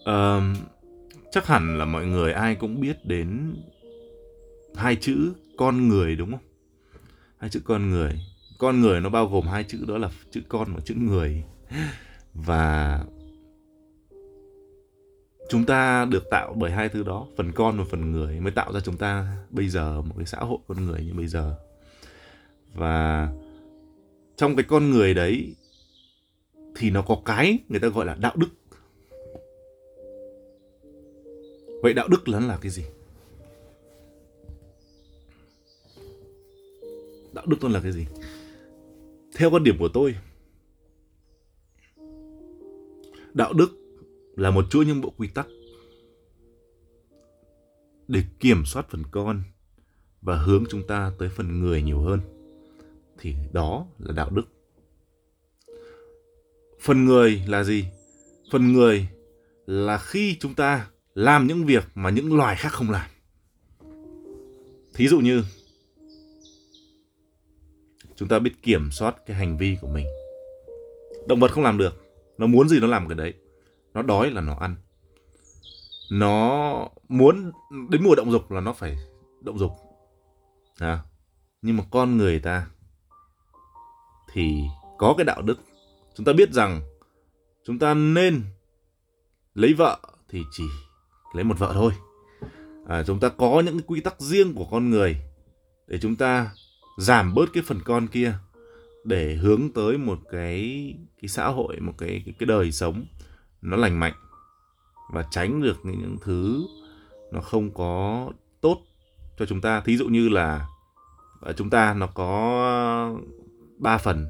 À, chắc hẳn là mọi người ai cũng biết đến hai chữ con người đúng không? Hai chữ con người. Con người nó bao gồm hai chữ đó là chữ con và chữ người. Và chúng ta được tạo bởi hai thứ đó, phần con và phần người, mới tạo ra chúng ta bây giờ, một cái xã hội con người như bây giờ. Và trong cái con người đấy thì nó có cái người ta gọi là đạo đức. Vậy đạo đức là là cái gì? Đạo đức nó là cái gì? Theo quan điểm của tôi, đạo đức là một chuỗi những bộ quy tắc để kiểm soát phần con và hướng chúng ta tới phần người nhiều hơn, thì đó là đạo đức. Phần người là gì? Phần người là khi chúng ta làm những việc mà những loài khác không làm. Thí dụ như chúng ta biết kiểm soát cái hành vi của mình. Động vật không làm được, nó muốn gì nó làm cái đấy nó đói là nó ăn. Nó muốn đến mùa động dục là nó phải động dục. À, nhưng mà con người ta thì có cái đạo đức. Chúng ta biết rằng chúng ta nên lấy vợ thì chỉ lấy một vợ thôi. À, chúng ta có những quy tắc riêng của con người để chúng ta giảm bớt cái phần con kia để hướng tới một cái cái xã hội một cái cái, cái đời sống nó lành mạnh và tránh được những thứ nó không có tốt cho chúng ta. Thí dụ như là ở chúng ta nó có ba phần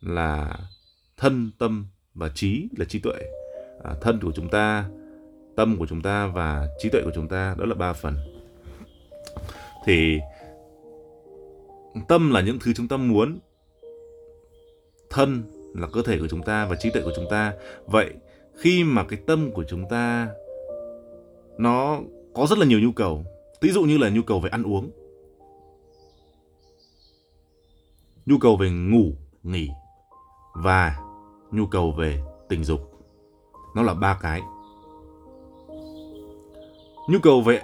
là thân tâm và trí là trí tuệ. À, thân của chúng ta tâm của chúng ta và trí tuệ của chúng ta đó là ba phần. Thì tâm là những thứ chúng ta muốn. Thân là cơ thể của chúng ta và trí tuệ của chúng ta. Vậy, khi mà cái tâm của chúng ta nó có rất là nhiều nhu cầu ví dụ như là nhu cầu về ăn uống, nhu cầu về ngủ, nghỉ và nhu cầu về tình dục, nó là ba cái. Nhu cầu về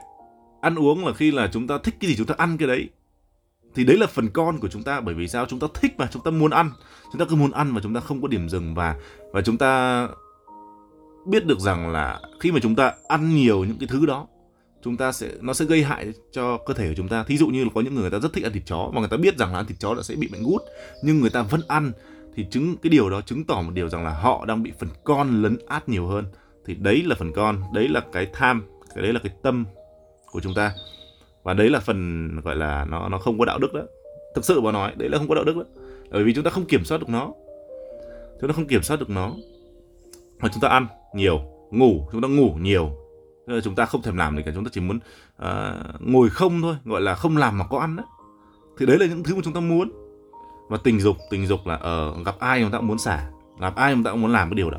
ăn uống là khi là chúng ta thích cái gì chúng ta ăn cái đấy thì đấy là phần con của chúng ta bởi vì sao? Chúng ta thích mà chúng ta muốn ăn. Chúng ta cứ muốn ăn và chúng ta không có điểm dừng và và chúng ta biết được rằng là khi mà chúng ta ăn nhiều những cái thứ đó chúng ta sẽ nó sẽ gây hại cho cơ thể của chúng ta. Thí dụ như là có những người, người ta rất thích ăn thịt chó và người ta biết rằng là ăn thịt chó là sẽ bị bệnh gút nhưng người ta vẫn ăn thì chứng cái điều đó chứng tỏ một điều rằng là họ đang bị phần con lấn át nhiều hơn. Thì đấy là phần con đấy là cái tham cái đấy là cái tâm của chúng ta và đấy là phần gọi là nó nó không có đạo đức đó. Thực sự mà nói đấy là không có đạo đức đó. Bởi vì chúng ta không kiểm soát được nó. Chúng ta không kiểm soát được nó. Mà chúng ta ăn nhiều ngủ chúng ta ngủ nhiều. Chúng ta không thèm làm gì cả chúng ta chỉ muốn uh, ngồi không thôi gọi là không làm mà có ăn đấy thì đấy là những thứ mà chúng ta muốn. Và tình dục tình dục là ở uh, gặp ai chúng ta cũng muốn xả gặp ai chúng ta cũng muốn làm cái điều đó.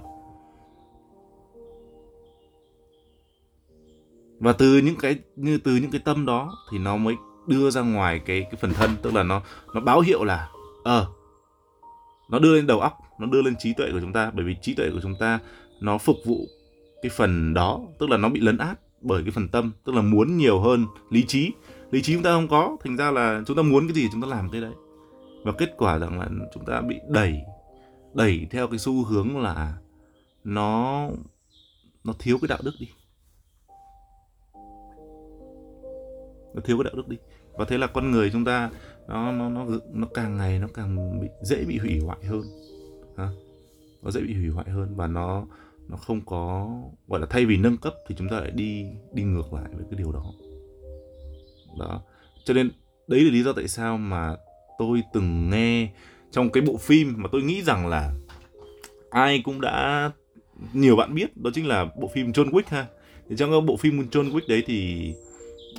Và từ những cái như từ những cái tâm đó thì nó mới đưa ra ngoài cái cái phần thân tức là nó nó báo hiệu là ờ uh, nó đưa lên đầu óc nó đưa lên trí tuệ của chúng ta. Bởi vì trí tuệ của chúng ta nó phục vụ cái phần đó tức là nó bị lấn át bởi cái phần tâm tức là muốn nhiều hơn lý trí. Lý trí chúng ta không có thành ra là chúng ta muốn cái gì chúng ta làm cái đấy. Và kết quả rằng là chúng ta bị đẩy đẩy theo cái xu hướng là nó nó thiếu cái đạo đức đi. Nó thiếu cái đạo đức đi. Và thế là con người chúng ta nó nó nó nó càng ngày nó càng bị, dễ bị hủy hoại hơn. Ha? nó dễ bị hủy hoại hơn và nó nó không có, gọi là thay vì nâng cấp thì chúng ta lại đi đi ngược lại với cái điều đó. Đó. Cho nên đấy là lý do tại sao mà tôi từng nghe trong cái bộ phim mà tôi nghĩ rằng là ai cũng đã, nhiều bạn biết, đó chính là bộ phim John Wick ha. Thì trong cái bộ phim John Wick đấy thì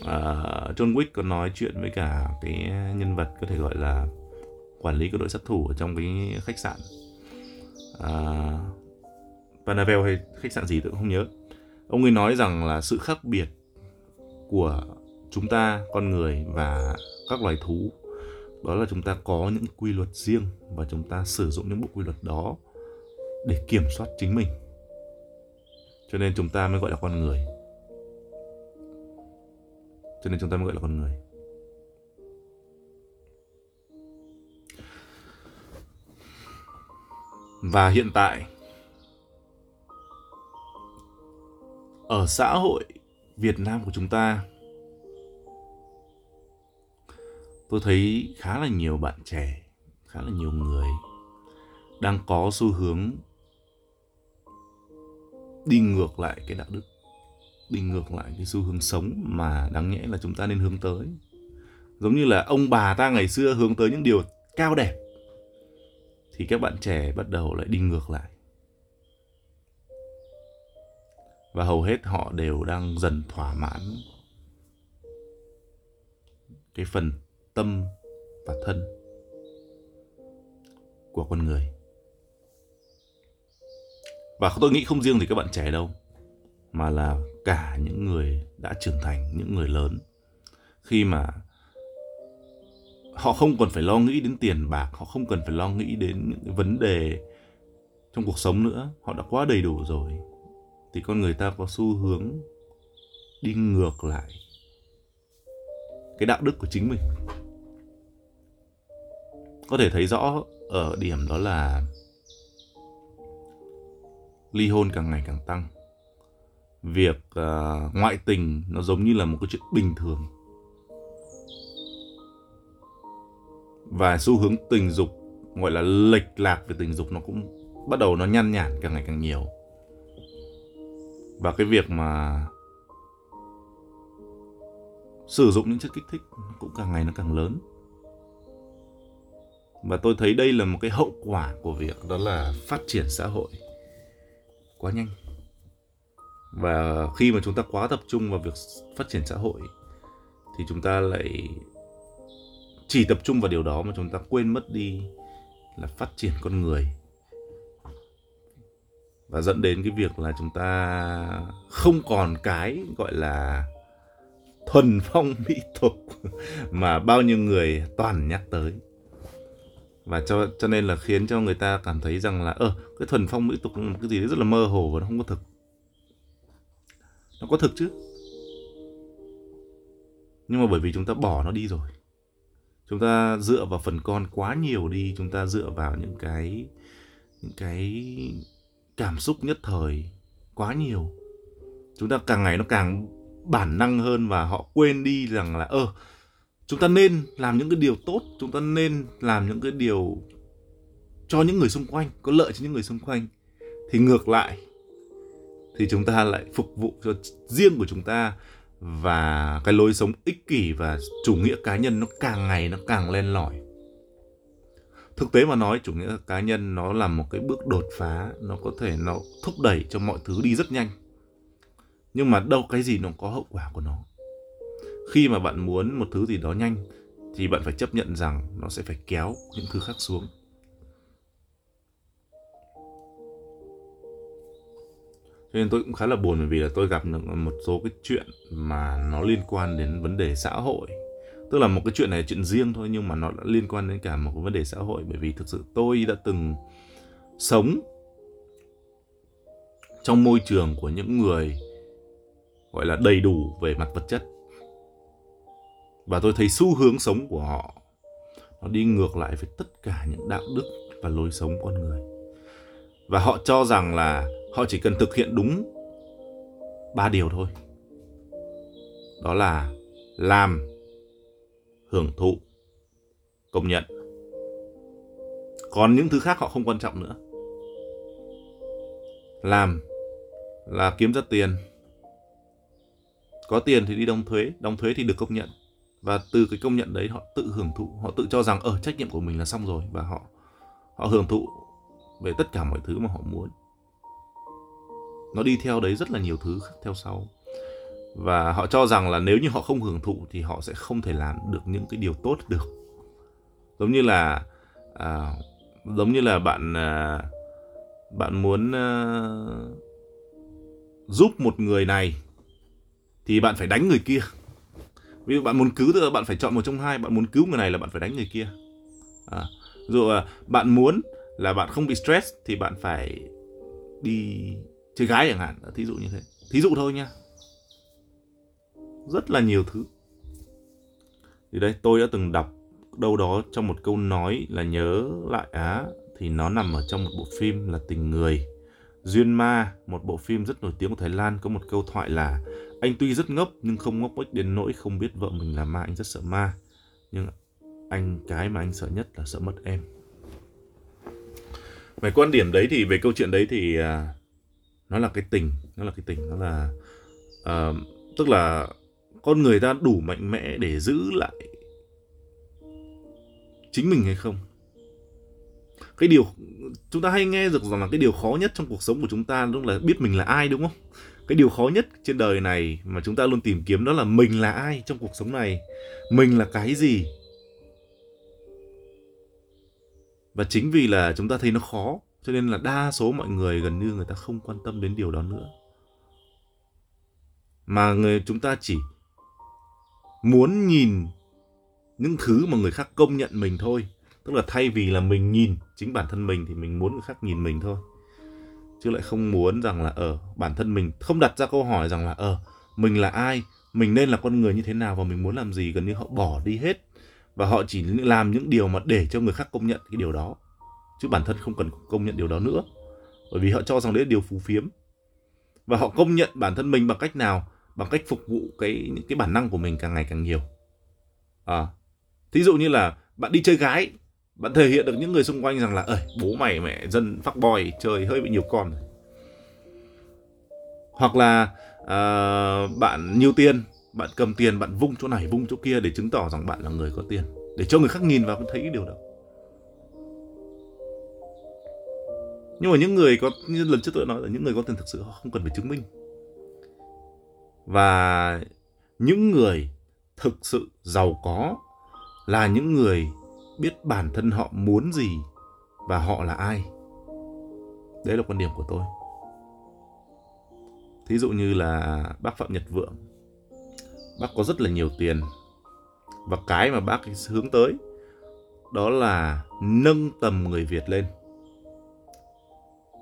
uh, John Wick có nói chuyện với cả cái nhân vật có thể gọi là quản lý của đội sát thủ ở trong cái khách sạn. Ờ, uh, Panavel hay khách sạn gì tôi cũng không nhớ. Ông ấy nói rằng là sự khác biệt của chúng ta con người và các loài thú đó là chúng ta có những quy luật riêng và chúng ta sử dụng những bộ quy luật đó để kiểm soát chính mình. Cho nên chúng ta mới gọi là con người cho nên chúng ta mới gọi là con người. Và hiện tại, ở xã hội Việt Nam của chúng ta, tôi thấy khá là nhiều bạn trẻ, khá là nhiều người đang có xu hướng đi ngược lại cái đạo đức đi ngược lại cái xu hướng sống mà đáng nhẽ là chúng ta nên hướng tới. Giống như là ông bà ta ngày xưa hướng tới những điều cao đẹp, thì các bạn trẻ bắt đầu lại đi ngược lại. Và hầu hết họ đều đang dần thỏa mãn cái phần tâm và thân của con người. Và tôi nghĩ không riêng thì các bạn trẻ đâu, mà là cả những người đã trưởng thành, những người lớn. Khi mà họ không còn phải lo nghĩ đến tiền bạc, họ không cần phải lo nghĩ đến những cái vấn đề trong cuộc sống nữa, họ đã quá đầy đủ rồi, thì con người ta có xu hướng đi ngược lại cái đạo đức của chính mình. Có thể thấy rõ ở điểm đó là ly hôn càng ngày càng tăng việc uh, ngoại tình nó giống như là một cái chuyện bình thường. Và xu hướng tình dục gọi là lệch lạc về tình dục nó cũng bắt đầu nó nhăn nhản càng ngày càng nhiều. Và cái việc mà sử dụng những chất kích thích cũng càng ngày nó càng lớn. Và tôi thấy đây là một cái hậu quả của việc đó là phát triển xã hội quá nhanh và khi mà chúng ta quá tập trung vào việc phát triển xã hội, thì chúng ta lại chỉ tập trung vào điều đó mà chúng ta quên mất đi là phát triển con người. Và dẫn đến cái việc là chúng ta không còn cái gọi là thuần phong mỹ tục mà bao nhiêu người toàn nhắc tới. Và cho cho nên là khiến cho người ta cảm thấy rằng là ơ cái thuần phong mỹ tục là một cái gì đấy rất là mơ hồ và nó không có thực nó có thực chứ. Nhưng mà bởi vì chúng ta bỏ nó đi rồi. Chúng ta dựa vào phần con quá nhiều đi, chúng ta dựa vào những cái những cái cảm xúc nhất thời quá nhiều. Chúng ta càng ngày nó càng bản năng hơn và họ quên đi rằng là ơ chúng ta nên làm những cái điều tốt, chúng ta nên làm những cái điều cho những người xung quanh, có lợi cho những người xung quanh. Thì ngược lại thì chúng ta lại phục vụ cho riêng của chúng ta. Và cái lối sống ích kỷ và chủ nghĩa cá nhân nó càng ngày nó càng len lỏi. Thực tế mà nói, chủ nghĩa cá nhân nó là một cái bước đột phá, nó có thể nó thúc đẩy cho mọi thứ đi rất nhanh. Nhưng mà đâu cái gì nó có hậu quả của nó. Khi mà bạn muốn một thứ gì đó nhanh, thì bạn phải chấp nhận rằng nó sẽ phải kéo những thứ khác xuống. Cho nên tôi cũng khá là buồn bởi vì là tôi gặp được một số cái chuyện mà nó liên quan đến vấn đề xã hội. Tức là một cái chuyện này là chuyện riêng thôi, nhưng mà nó đã liên quan đến cả một cái vấn đề xã hội. Bởi vì thực sự tôi đã từng sống trong môi trường của những người, gọi là, đầy đủ về mặt vật chất. Và tôi thấy xu hướng sống của họ, nó đi ngược lại với tất cả những đạo đức và lối sống con người. Và họ cho rằng là họ chỉ cần thực hiện đúng ba điều thôi. Đó là làm, hưởng thụ, công nhận. Còn những thứ khác họ không quan trọng nữa. Làm là kiếm ra tiền. Có tiền thì đi đóng thuế đóng thuế thì được công nhận. Và từ cái công nhận đấy họ tự hưởng thụ, họ tự cho rằng ở trách nhiệm của mình là xong rồi và họ họ hưởng thụ về tất cả mọi thứ mà họ muốn nó đi theo đấy rất là nhiều thứ theo sau. Và họ cho rằng là nếu như họ không hưởng thụ thì họ sẽ không thể làm được những cái điều tốt được. Giống như là à, giống như là bạn à, bạn muốn à, giúp một người này thì bạn phải đánh người kia. Ví dụ bạn muốn cứu tức là bạn phải chọn một trong hai bạn muốn cứu người này là bạn phải đánh người kia. À, dụ à, bạn muốn là bạn không bị stress thì bạn phải đi chơi gái chẳng hạn thí dụ như thế. Thí dụ thôi nha rất là nhiều thứ. Thì đây tôi đã từng đọc đâu đó trong một câu nói là nhớ lại á thì nó nằm ở trong một bộ phim là tình người. Duyên ma một bộ phim rất nổi tiếng của thái lan có một câu thoại là anh tuy rất ngốc nhưng không ngốc ích đến nỗi không biết vợ mình là ma anh rất sợ ma. Nhưng anh cái mà anh sợ nhất là sợ mất em. Về quan điểm đấy thì về câu chuyện đấy thì uh, nó là cái tình nó là cái tình nó là uh, tức là con người ta đủ mạnh mẽ để giữ lại chính mình hay không? Cái điều chúng ta hay nghe được rằng là cái điều khó nhất trong cuộc sống của chúng ta đúng là biết mình là ai đúng không? Cái điều khó nhất trên đời này mà chúng ta luôn tìm kiếm đó là mình là ai trong cuộc sống này? Mình là cái gì? Và chính vì là chúng ta thấy nó khó cho nên là đa số mọi người gần như người ta không quan tâm đến điều đó nữa. Mà người, chúng ta chỉ muốn nhìn những thứ mà người khác công nhận mình thôi. Tức là thay vì là mình nhìn chính bản thân mình thì mình muốn người khác nhìn mình thôi. Chứ lại không muốn rằng là ở bản thân mình không đặt ra câu hỏi rằng là ở mình là ai, mình nên là con người như thế nào và mình muốn làm gì, gần như họ bỏ đi hết. Và họ chỉ làm những điều mà để cho người khác công nhận cái điều đó chứ bản thân không cần công nhận điều đó nữa. Bởi vì họ cho rằng đấy là điều phù phiếm. Và họ công nhận bản thân mình bằng cách nào? Bằng cách phục vụ cái những cái bản năng của mình càng ngày càng nhiều. À thí dụ như là bạn đi chơi gái bạn thể hiện được những người xung quanh rằng là ơi bố mày mẹ dân fuck boy chơi hơi bị nhiều con hoặc là uh, bạn nhiều tiền bạn cầm tiền bạn vung chỗ này vung chỗ kia để chứng tỏ rằng bạn là người có tiền để cho người khác nhìn vào thấy cái điều đó. Nhưng mà những người có, như lần trước tôi nói là những người có tiền thực sự họ không cần phải chứng minh. Và những người thực sự giàu có là những người biết bản thân họ muốn gì và họ là ai. Đấy là quan điểm của tôi. Thí dụ như là bác phạm nhật vượng. Bác có rất là nhiều tiền. Và cái mà bác hướng tới đó là nâng tầm người việt lên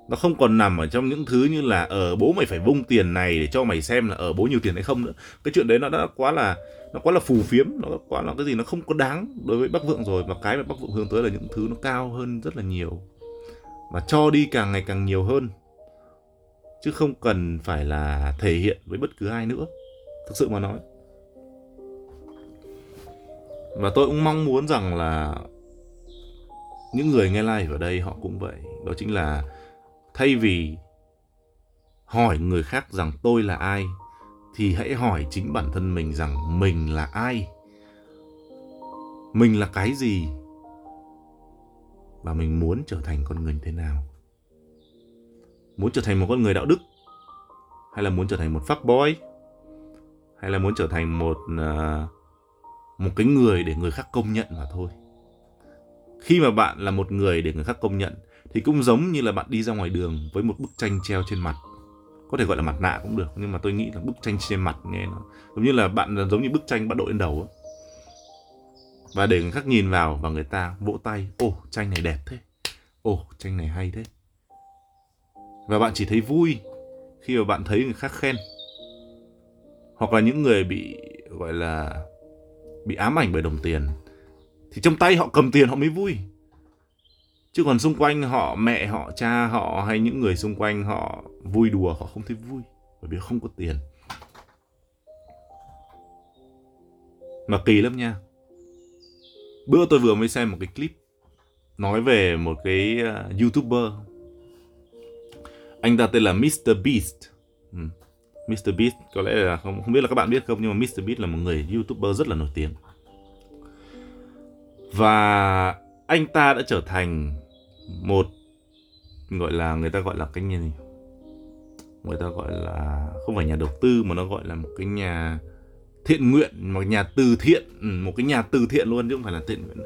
nó không còn nằm ở trong những thứ như là ở ờ, bố mày phải vung tiền này để cho mày xem là ở ờ, bố nhiều tiền hay không nữa. Cái chuyện đấy nó đã quá là nó quá là phù phiếm nó quá là cái gì nó không có đáng đối với bắc vượng rồi. Và cái mà bắc vượng hướng tới là những thứ nó cao hơn rất là nhiều. Và cho đi càng ngày càng nhiều hơn. Chứ không cần phải là thể hiện với bất cứ ai nữa. Thực sự mà nói. Và tôi cũng mong muốn rằng là những người nghe live ở đây họ cũng vậy. Đó chính là thay vì hỏi người khác rằng tôi là ai thì hãy hỏi chính bản thân mình rằng mình là ai? Mình là cái gì? Và mình muốn trở thành con người thế nào? Muốn trở thành một con người đạo đức? Hay là muốn trở thành một fuck boy? Hay là muốn trở thành một uh, một cái người để người khác công nhận mà thôi? Khi mà bạn là một người để người khác công nhận thì cũng giống như là bạn đi ra ngoài đường với một bức tranh treo trên mặt. Có thể gọi là mặt nạ cũng được, nhưng mà tôi nghĩ là bức tranh trên mặt nghe nó giống như là bạn giống như bức tranh bạn đội lên đầu ấy. và để người khác nhìn vào và người ta vỗ tay, ồ, tranh này đẹp thế. Ồ, tranh này hay thế. Và bạn chỉ thấy vui khi mà bạn thấy người khác khen. Hoặc là những người bị, gọi là, bị ám ảnh bởi đồng tiền, thì trong tay họ cầm tiền họ mới vui chứ còn xung quanh họ, mẹ họ, cha họ hay những người xung quanh họ vui đùa, họ không thấy vui bởi vì không có tiền. Mà kỳ lắm nha. Bữa tôi vừa mới xem một cái clip nói về một cái ờ, youtuber. Anh ta tên là Mr Beast. Ừ. Mr Beast có lẽ là không không biết là các bạn biết không, nhưng mà Mr Beast là một người youtuber rất là nổi tiếng. Và anh ta đã trở thành một, gọi là người ta gọi là cái gì? Người ta gọi là, không phải nhà đầu tư mà nó gọi là một cái nhà thiện nguyện, một nhà từ thiện ừ, một cái nhà từ thiện luôn chứ không phải là thiện nguyện.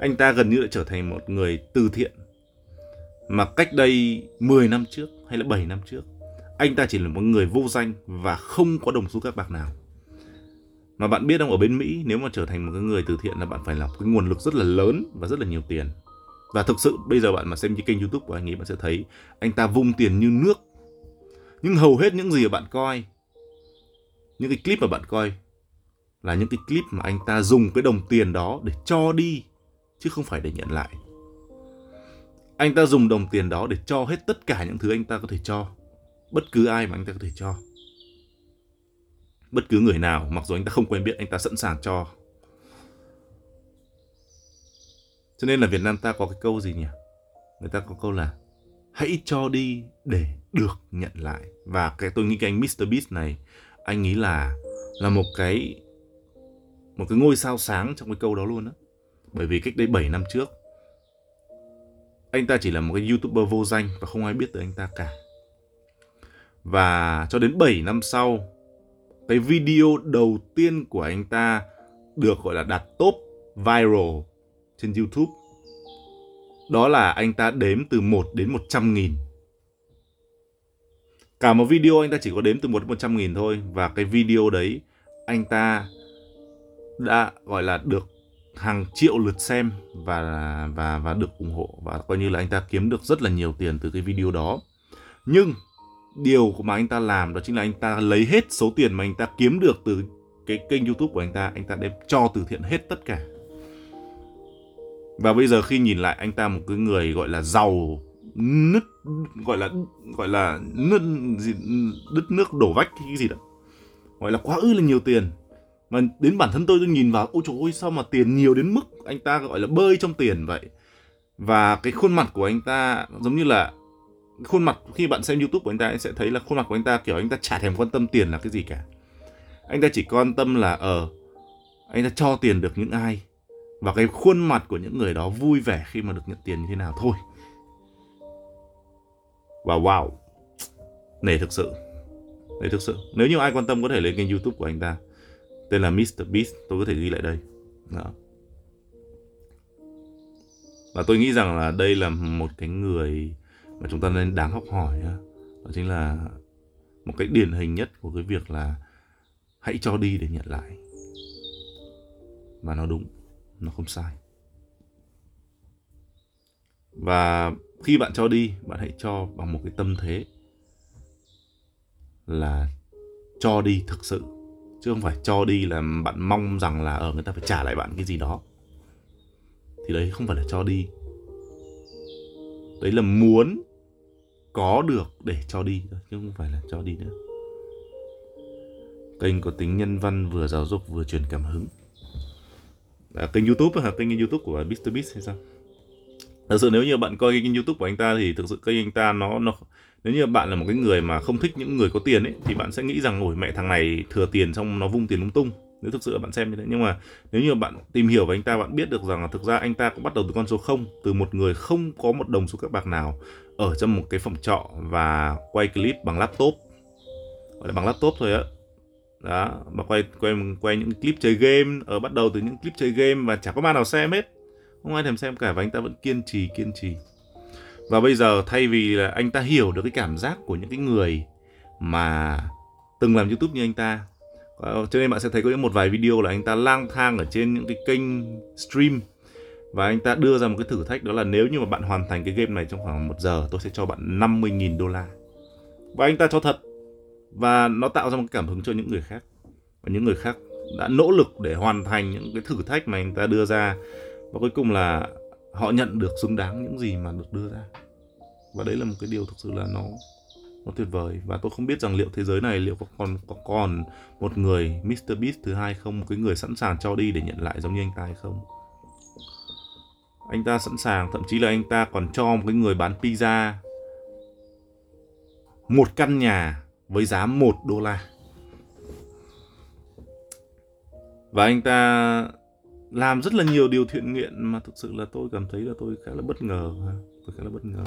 Anh ta gần như đã trở thành một người từ thiện. Mà cách đây 10 năm trước hay là 7 năm trước, anh ta chỉ là một người vô danh và không có đồng xu các bạc nào. Mà bạn biết không, ở bên Mỹ, nếu mà trở thành một cái người từ thiện là bạn phải là một cái nguồn lực rất là lớn và rất là nhiều tiền và thực sự, bây giờ bạn mà xem cái kênh youtube của anh ấy, bạn sẽ thấy anh ta vung tiền như nước. Nhưng hầu hết những gì mà bạn coi, những cái clip mà bạn coi, là những cái clip mà anh ta dùng cái đồng tiền đó để cho đi, chứ không phải để nhận lại. Anh ta dùng đồng tiền đó để cho hết tất cả những thứ anh ta có thể cho. Bất cứ ai mà anh ta có thể cho. Bất cứ người nào, mặc dù anh ta không quen biết, anh ta sẵn sàng cho. Cho nên là Việt Nam ta có cái câu gì nhỉ? Người ta có câu là, hãy cho đi để được nhận lại. Và cái tôi nghĩ cái anh Mr Beast này, anh nghĩ là là một cái một cái ngôi sao sáng trong cái câu đó luôn á. Bởi vì cách đây 7 năm trước, anh ta chỉ là một cái youtuber vô danh và không ai biết tới anh ta cả. Và cho đến 7 năm sau, cái video đầu tiên của anh ta được gọi là đặt top viral trên YouTube đó là anh ta đếm từ 1 đến 100 nghìn Cả một video anh ta chỉ có đếm từ 1 đến 100 nghìn thôi Và cái video đấy anh ta đã gọi là được hàng triệu lượt xem và và và được ủng hộ và coi như là anh ta kiếm được rất là nhiều tiền từ cái video đó. Nhưng điều mà anh ta làm đó chính là anh ta lấy hết số tiền mà anh ta kiếm được từ cái kênh YouTube của anh ta, anh ta đem cho từ thiện hết tất cả. Và bây giờ khi nhìn lại anh ta một cái người gọi là giàu nứt gọi là gọi là nứt gì đứt nước đổ vách cái gì đó. Gọi là quá ư là nhiều tiền. Mà đến bản thân tôi tôi nhìn vào ôi trời ơi sao mà tiền nhiều đến mức anh ta gọi là bơi trong tiền vậy? Và cái khuôn mặt của anh ta giống như là khuôn mặt khi bạn xem youtube của anh ta anh sẽ thấy là khuôn mặt của anh ta kiểu anh ta chả thèm quan tâm tiền là cái gì cả. Anh ta chỉ quan tâm là ở uh, anh ta cho tiền được những ai? Và cái khuôn mặt của những người đó vui vẻ khi mà được nhận tiền như thế nào thôi. Và wow. Nể thực sự. Nể thực sự. Nếu như ai quan tâm có thể lên kênh youtube của anh ta. Tên là Mr Beast, tôi có thể ghi lại đây. Đó. Và tôi nghĩ rằng là đây là một cái người mà chúng ta nên đáng học hỏi đó chính là một cái điển hình nhất của cái việc là hãy cho đi để nhận lại. Và nó đúng nó không sai. Và khi bạn cho đi, bạn hãy cho bằng một cái tâm thế là cho đi thực sự. Chứ không phải cho đi là bạn mong rằng là ở người ta phải trả lại bạn cái gì đó. Thì đấy không phải là cho đi. Đấy là muốn có được để cho đi chứ không phải là cho đi nữa. Kênh có tính nhân văn vừa giáo dục vừa truyền cảm hứng à, kênh youtube hả? Kênh youtube của Mr Beast hay sao? Thật sự nếu như bạn coi kênh youtube của anh ta thì thực sự kênh anh ta nó nó nếu như bạn là một cái người mà không thích những người có tiền ấy thì bạn sẽ nghĩ rằng ổi mẹ thằng này thừa tiền xong nó vung tiền lung tung. Nếu thực sự bạn xem như thế. Nhưng mà nếu như bạn tìm hiểu về anh ta bạn biết được rằng là thực ra anh ta cũng bắt đầu từ con số 0 từ một người không có một đồng số các bạc nào ở trong một cái phòng trọ và quay clip bằng laptop. Gọi là bằng laptop thôi á đó, mà quay quay quay những clip chơi game ở bắt đầu từ những clip chơi game và chả có ma nào xem hết. Không ai thèm xem cả và anh ta vẫn kiên trì kiên trì. Và bây giờ, thay vì là anh ta hiểu được cái cảm giác của những cái người mà từng làm youtube như anh ta ờ, cho nên bạn sẽ thấy có những một vài video là anh ta lang thang ở trên những cái kênh stream. Và anh ta đưa ra một cái thử thách, đó là nếu như mà bạn hoàn thành cái game này trong khoảng một giờ, tôi sẽ cho bạn 50.000 đô la. Và anh ta cho thật và nó tạo ra một cảm hứng cho những người khác. Và những người khác đã nỗ lực để hoàn thành những cái thử thách mà anh ta đưa ra. Và cuối cùng là họ nhận được xứng đáng những gì mà được đưa ra. Và đấy là một cái điều thực sự là nó nó tuyệt vời. Và tôi không biết rằng liệu thế giới này liệu có còn có còn một người Mr Beast thứ hai không? Một cái người sẵn sàng cho đi để nhận lại giống như anh ta hay không? Anh ta sẵn sàng, thậm chí là anh ta còn cho một cái người bán pizza. Một căn nhà với giá 1 đô la. Và anh ta làm rất là nhiều điều thiện nguyện mà thực sự là tôi cảm thấy là tôi khá là bất ngờ tôi khá là bất ngờ.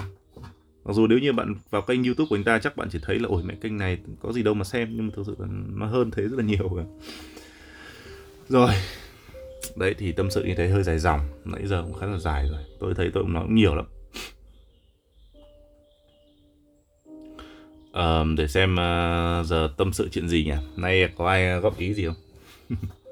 Mặc dù nếu như bạn vào kênh youtube của anh ta chắc bạn chỉ thấy là, ôi, mẹ, kênh này có gì đâu mà xem. Nhưng mà thực sự là nó hơn thế rất là nhiều rồi rồi. Đấy, thì tâm sự như thế hơi dài dòng. Nãy giờ cũng khá là dài rồi. Tôi thấy tôi cũng nói cũng nhiều lắm. À, để xem uh, giờ tâm sự chuyện gì nhỉ? Nay có ai góp ý gì không?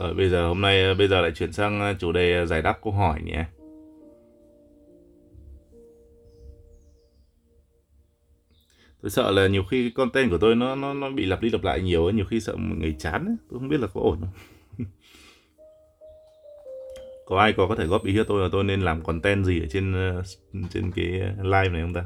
Rồi bây giờ hôm nay ờ, bây giờ lại chuyển sang ờ, chủ đề ờ, giải đáp câu hỏi nhé. Tôi sợ là nhiều khi content của tôi nó nó nó bị lặp đi lặp lại nhiều ấy, nhiều khi sợ mọi người chán ấy. Tôi không biết là có ổn không. có ai có có thể góp ý cho tôi là tôi nên làm content gì ở trên trên cái live này không ta?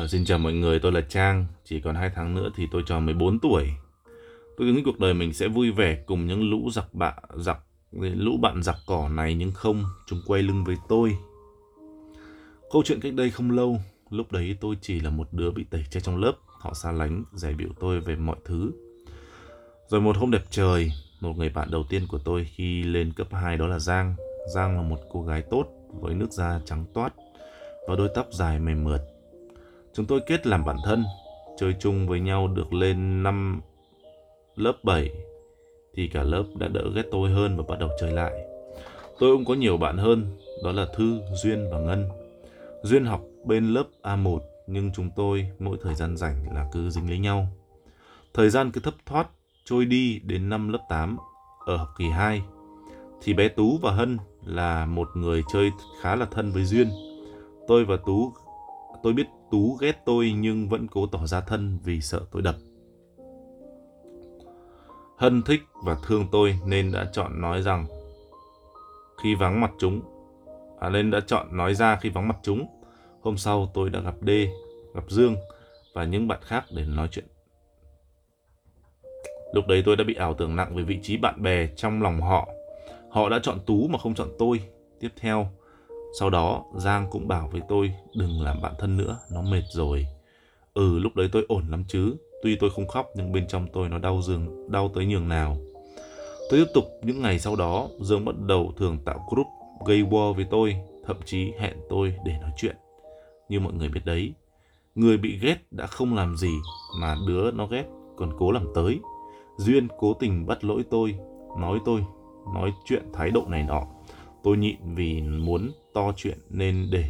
Ờ, xin chào mọi người, tôi là Trang. Chỉ còn 2 tháng nữa thì tôi tròn 14 tuổi. Tôi nghĩ cuộc đời mình sẽ vui vẻ cùng những lũ giặc bạ giặc lũ bạn giặc cỏ này nhưng không, chúng quay lưng với tôi. Câu chuyện cách đây không lâu, lúc đấy tôi chỉ là một đứa bị tẩy chay trong lớp, họ xa lánh, giải biểu tôi về mọi thứ. Rồi một hôm đẹp trời, một người bạn đầu tiên của tôi khi lên cấp 2 đó là Giang. Giang là một cô gái tốt với nước da trắng toát và đôi tóc dài mềm mượt Chúng tôi kết làm bạn thân, chơi chung với nhau được lên năm lớp 7 thì cả lớp đã đỡ ghét tôi hơn và bắt đầu chơi lại. Tôi cũng có nhiều bạn hơn, đó là Thư, Duyên và Ngân. Duyên học bên lớp A1 nhưng chúng tôi mỗi thời gian rảnh là cứ dính lấy nhau. Thời gian cứ thấp thoát trôi đi đến năm lớp 8 ở học kỳ 2 thì bé Tú và Hân là một người chơi khá là thân với Duyên. Tôi và Tú tôi biết Tú ghét tôi nhưng vẫn cố tỏ ra thân vì sợ tôi đập. Hân thích và thương tôi nên đã chọn nói rằng khi vắng mặt chúng, à, nên đã chọn nói ra khi vắng mặt chúng. Hôm sau tôi đã gặp D, gặp Dương và những bạn khác để nói chuyện. Lúc đấy tôi đã bị ảo tưởng nặng về vị trí bạn bè trong lòng họ. Họ đã chọn Tú mà không chọn tôi. Tiếp theo, sau đó Giang cũng bảo với tôi đừng làm bạn thân nữa, nó mệt rồi. Ừ lúc đấy tôi ổn lắm chứ, tuy tôi không khóc nhưng bên trong tôi nó đau giường, đau tới nhường nào. Tôi tiếp tục những ngày sau đó, Dương bắt đầu thường tạo group gây war với tôi, thậm chí hẹn tôi để nói chuyện. Như mọi người biết đấy, người bị ghét đã không làm gì mà đứa nó ghét còn cố làm tới. Duyên cố tình bắt lỗi tôi, nói tôi, nói chuyện thái độ này nọ. Tôi nhịn vì muốn to chuyện nên để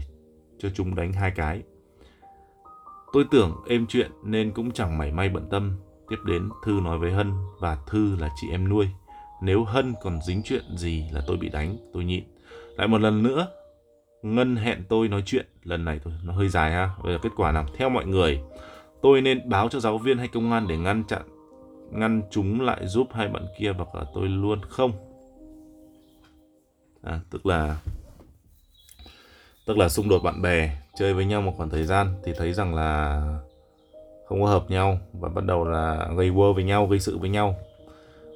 cho chúng đánh hai cái. Tôi tưởng êm chuyện nên cũng chẳng mảy may bận tâm. Tiếp đến Thư nói với Hân và Thư là chị em nuôi. Nếu Hân còn dính chuyện gì là tôi bị đánh, tôi nhịn. Lại một lần nữa, Ngân hẹn tôi nói chuyện. Lần này thôi, nó hơi dài ha. Bây giờ kết quả nào? Theo mọi người, tôi nên báo cho giáo viên hay công an để ngăn chặn, ngăn chúng lại giúp hai bạn kia và cả tôi luôn không? À, tức là tức là xung đột bạn bè, chơi với nhau một khoảng thời gian thì thấy rằng là không có hợp nhau và bắt đầu là gây quơ với nhau, gây sự với nhau.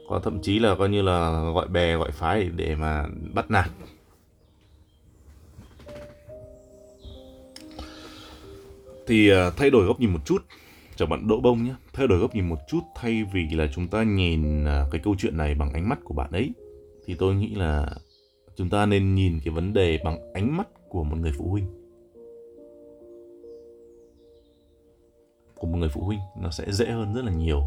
Có thậm chí là coi như là gọi bè, gọi phái để mà bắt nạt. Thì à, thay đổi góc nhìn một chút. Cho bạn đỗ bông nhé. Thay đổi góc nhìn một chút thay vì là chúng ta nhìn à, cái câu chuyện này bằng ánh mắt của bạn ấy, thì tôi nghĩ là chúng ta nên nhìn cái vấn đề bằng ánh mắt của một người phụ huynh. Của một người phụ huynh nó sẽ dễ hơn rất là nhiều.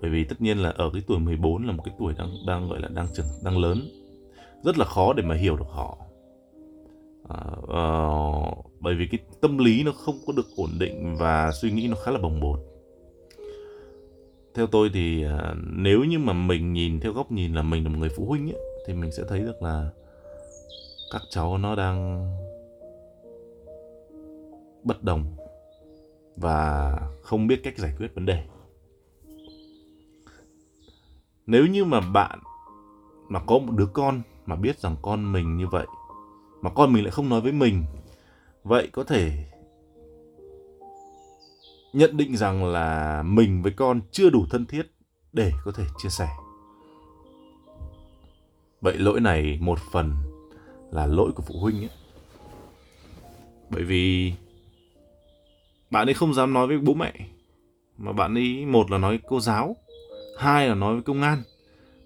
Bởi vì tất nhiên là ở cái tuổi 14 là một cái tuổi đang đang gọi là đang trưởng đang lớn. Rất là khó để mà hiểu được họ. À, uh, bởi vì cái tâm lý nó không có được ổn định và suy nghĩ nó khá là bồng bột. Theo tôi thì uh, nếu như mà mình nhìn theo góc nhìn là mình là một người phụ huynh ấy, thì mình sẽ thấy được là các cháu nó đang bất đồng và không biết cách giải quyết vấn đề. Nếu như mà bạn, mà có một đứa con mà biết rằng con mình như vậy, mà con mình lại không nói với mình, vậy có thể nhận định rằng là mình với con chưa đủ thân thiết để có thể chia sẻ. Vậy lỗi này một phần là lỗi của phụ huynh ấy. Bởi vì bạn ấy không dám nói với bố mẹ, mà bạn ấy một là nói cô giáo, hai là nói với công an.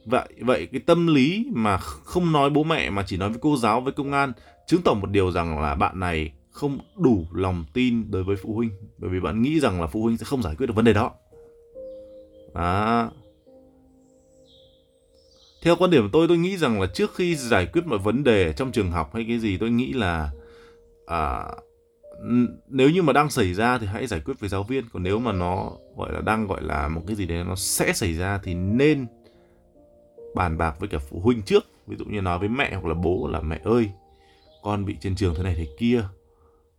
Vậy vậy cái tâm lý mà không nói bố mẹ mà chỉ nói với cô giáo với công an chứng tỏ một điều rằng là bạn này không đủ lòng tin đối với phụ huynh. Bởi vì bạn nghĩ rằng là phụ huynh sẽ không giải quyết được vấn đề đó. Đó theo quan điểm của tôi tôi nghĩ rằng là trước khi giải quyết mọi vấn đề trong trường học hay cái gì tôi nghĩ là à, nếu như mà đang xảy ra thì hãy giải quyết với giáo viên. Còn nếu mà nó gọi là đang gọi là một cái gì đấy nó sẽ xảy ra thì nên bàn bạc với cả phụ huynh trước. Ví dụ như nói với mẹ hoặc là bố là mẹ ơi con bị trên trường thế này thế kia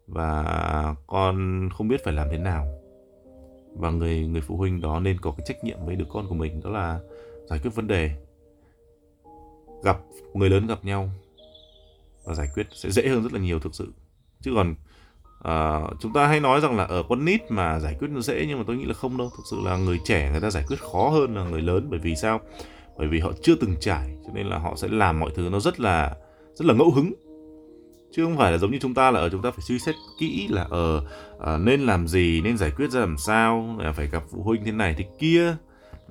và con không biết phải làm thế nào. Và người người phụ huynh đó nên có cái trách nhiệm với đứa con của mình đó là giải quyết vấn đề gặp người lớn gặp nhau và giải quyết sẽ dễ hơn rất là nhiều thực sự. Chứ còn uh, chúng ta hay nói rằng là ở con nít mà giải quyết nó dễ nhưng mà tôi nghĩ là không đâu. Thực sự là người trẻ người ta giải quyết khó hơn là người lớn bởi vì sao? Bởi vì họ chưa từng trải cho nên là họ sẽ làm mọi thứ nó rất là rất là ngẫu hứng. Chứ không phải là giống như chúng ta là ở chúng ta phải suy xét kỹ là ở uh, nên làm gì nên giải quyết ra làm sao phải gặp phụ huynh thế này thế kia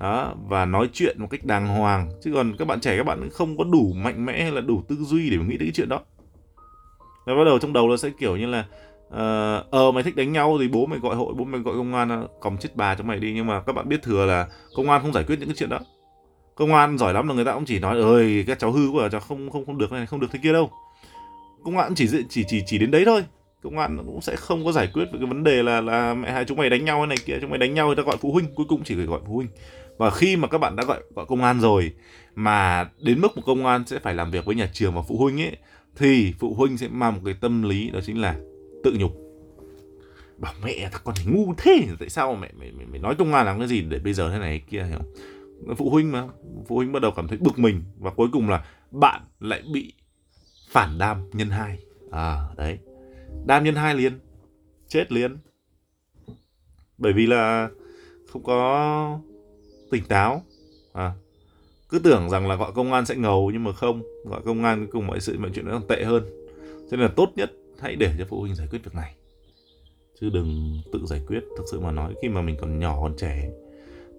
đó và nói chuyện một cách đàng hoàng. Chứ còn các bạn trẻ các bạn không có đủ mạnh mẽ hay là đủ tư duy để mà nghĩ đến cái chuyện đó. Nó bắt đầu trong đầu nó sẽ kiểu như là ờ uh, mày thích đánh nhau thì bố mày gọi hội bố mày gọi công an ờ, còng chết bà cho mày đi. Nhưng mà các bạn biết thừa là công an không giải quyết những cái chuyện đó. Công an giỏi lắm là người ta cũng chỉ nói ơi các cháu hư quá cháu không không không được này không được thế kia đâu. Công an chỉ chỉ chỉ chỉ đến đấy thôi. Công an cũng sẽ không có giải quyết về cái vấn đề là là mẹ hai chúng mày đánh nhau này kia chúng mày đánh nhau người ta gọi phụ huynh. Cuối cùng chỉ phải gọi phụ huynh và khi mà các bạn đã gọi gọi công an rồi mà đến mức một công an sẽ phải làm việc với nhà trường và phụ huynh ấy thì phụ huynh sẽ mang một cái tâm lý đó chính là tự nhục. Bảo mẹ thằng con này ngu thế tại sao mẹ mẹ mẹ, mày nói công an làm cái gì để bây giờ thế này kia hiểu không? Phụ huynh mà phụ huynh bắt đầu cảm thấy bực mình và cuối cùng là bạn lại bị phản đam nhân hai. À đấy. Đam nhân hai liền chết liền. Bởi vì là không có tỉnh táo. À cứ tưởng rằng là gọi công an sẽ ngầu nhưng mà không, gọi công an cuối cùng mọi sự mọi chuyện nó còn tệ hơn. Cho nên là tốt nhất hãy để cho phụ huynh giải quyết việc này. Chứ đừng tự giải quyết. Thực sự mà nói, khi mà mình còn nhỏ, còn trẻ,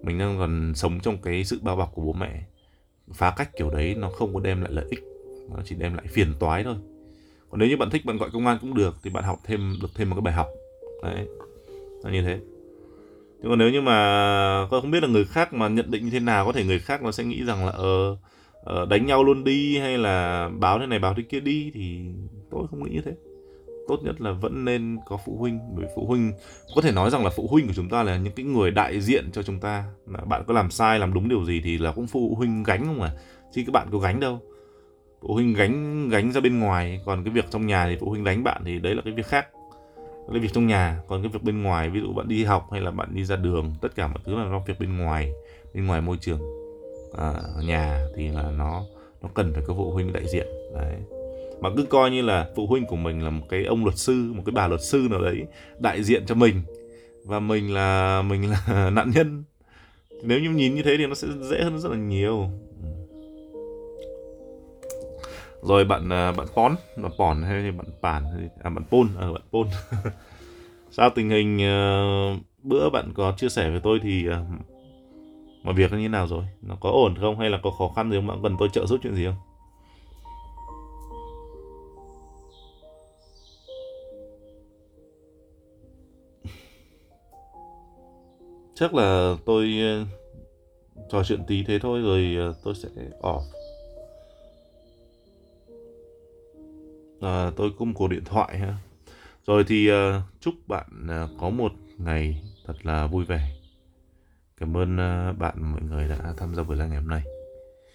mình đang còn sống trong cái sự bao bọc của bố mẹ, phá cách kiểu đấy nó không có đem lại lợi ích. Nó chỉ đem lại phiền toái thôi. Còn nếu như bạn thích bạn gọi công an cũng được, thì bạn học thêm, được thêm một cái bài học. Đấy, nó như thế nhưng còn nếu như mà tôi không biết là người khác mà nhận định như thế nào có thể người khác nó sẽ nghĩ rằng là ờ uh, đánh nhau luôn đi hay là báo thế này báo thế kia đi thì tôi không nghĩ như thế. Tốt nhất là vẫn nên có phụ huynh bởi phụ huynh có thể nói rằng là phụ huynh của chúng ta là những cái người đại diện cho chúng ta. Bạn có làm sai làm đúng điều gì thì là cũng phụ huynh gánh không à chứ các bạn có gánh đâu. Phụ huynh gánh gánh ra bên ngoài còn cái việc trong nhà thì phụ huynh đánh bạn thì đấy là cái việc khác cái việc trong nhà còn cái việc bên ngoài ví dụ bạn đi học hay là bạn đi ra đường tất cả mọi thứ là nó việc bên ngoài bên ngoài môi trường. À, nhà thì là nó nó cần phải có phụ huynh đại diện đấy. Mà cứ coi như là phụ huynh của mình là một cái ông luật sư một cái bà luật sư nào đấy đại diện cho mình. Và mình là mình là nạn nhân. Nếu như nhìn như thế thì nó sẽ dễ hơn rất là nhiều rồi bạn à, bạn pón bạn pòn hay bạn bản à bạn pôn à bạn pôn. Sao tình hình uh, bữa bạn có chia sẻ với tôi thì uh, mọi việc nó như nào rồi? Nó có ổn không? Hay là có khó khăn gì không? Bạn cần tôi trợ giúp chuyện gì không? Chắc là tôi uh, trò chuyện tí thế thôi rồi uh, tôi sẽ off. À, tôi có một cuộc điện thoại ha. Rồi thì à, chúc bạn à, có một ngày thật là vui vẻ. Cảm ơn à, bạn mọi người đã tham gia buổi live ngày hôm nay.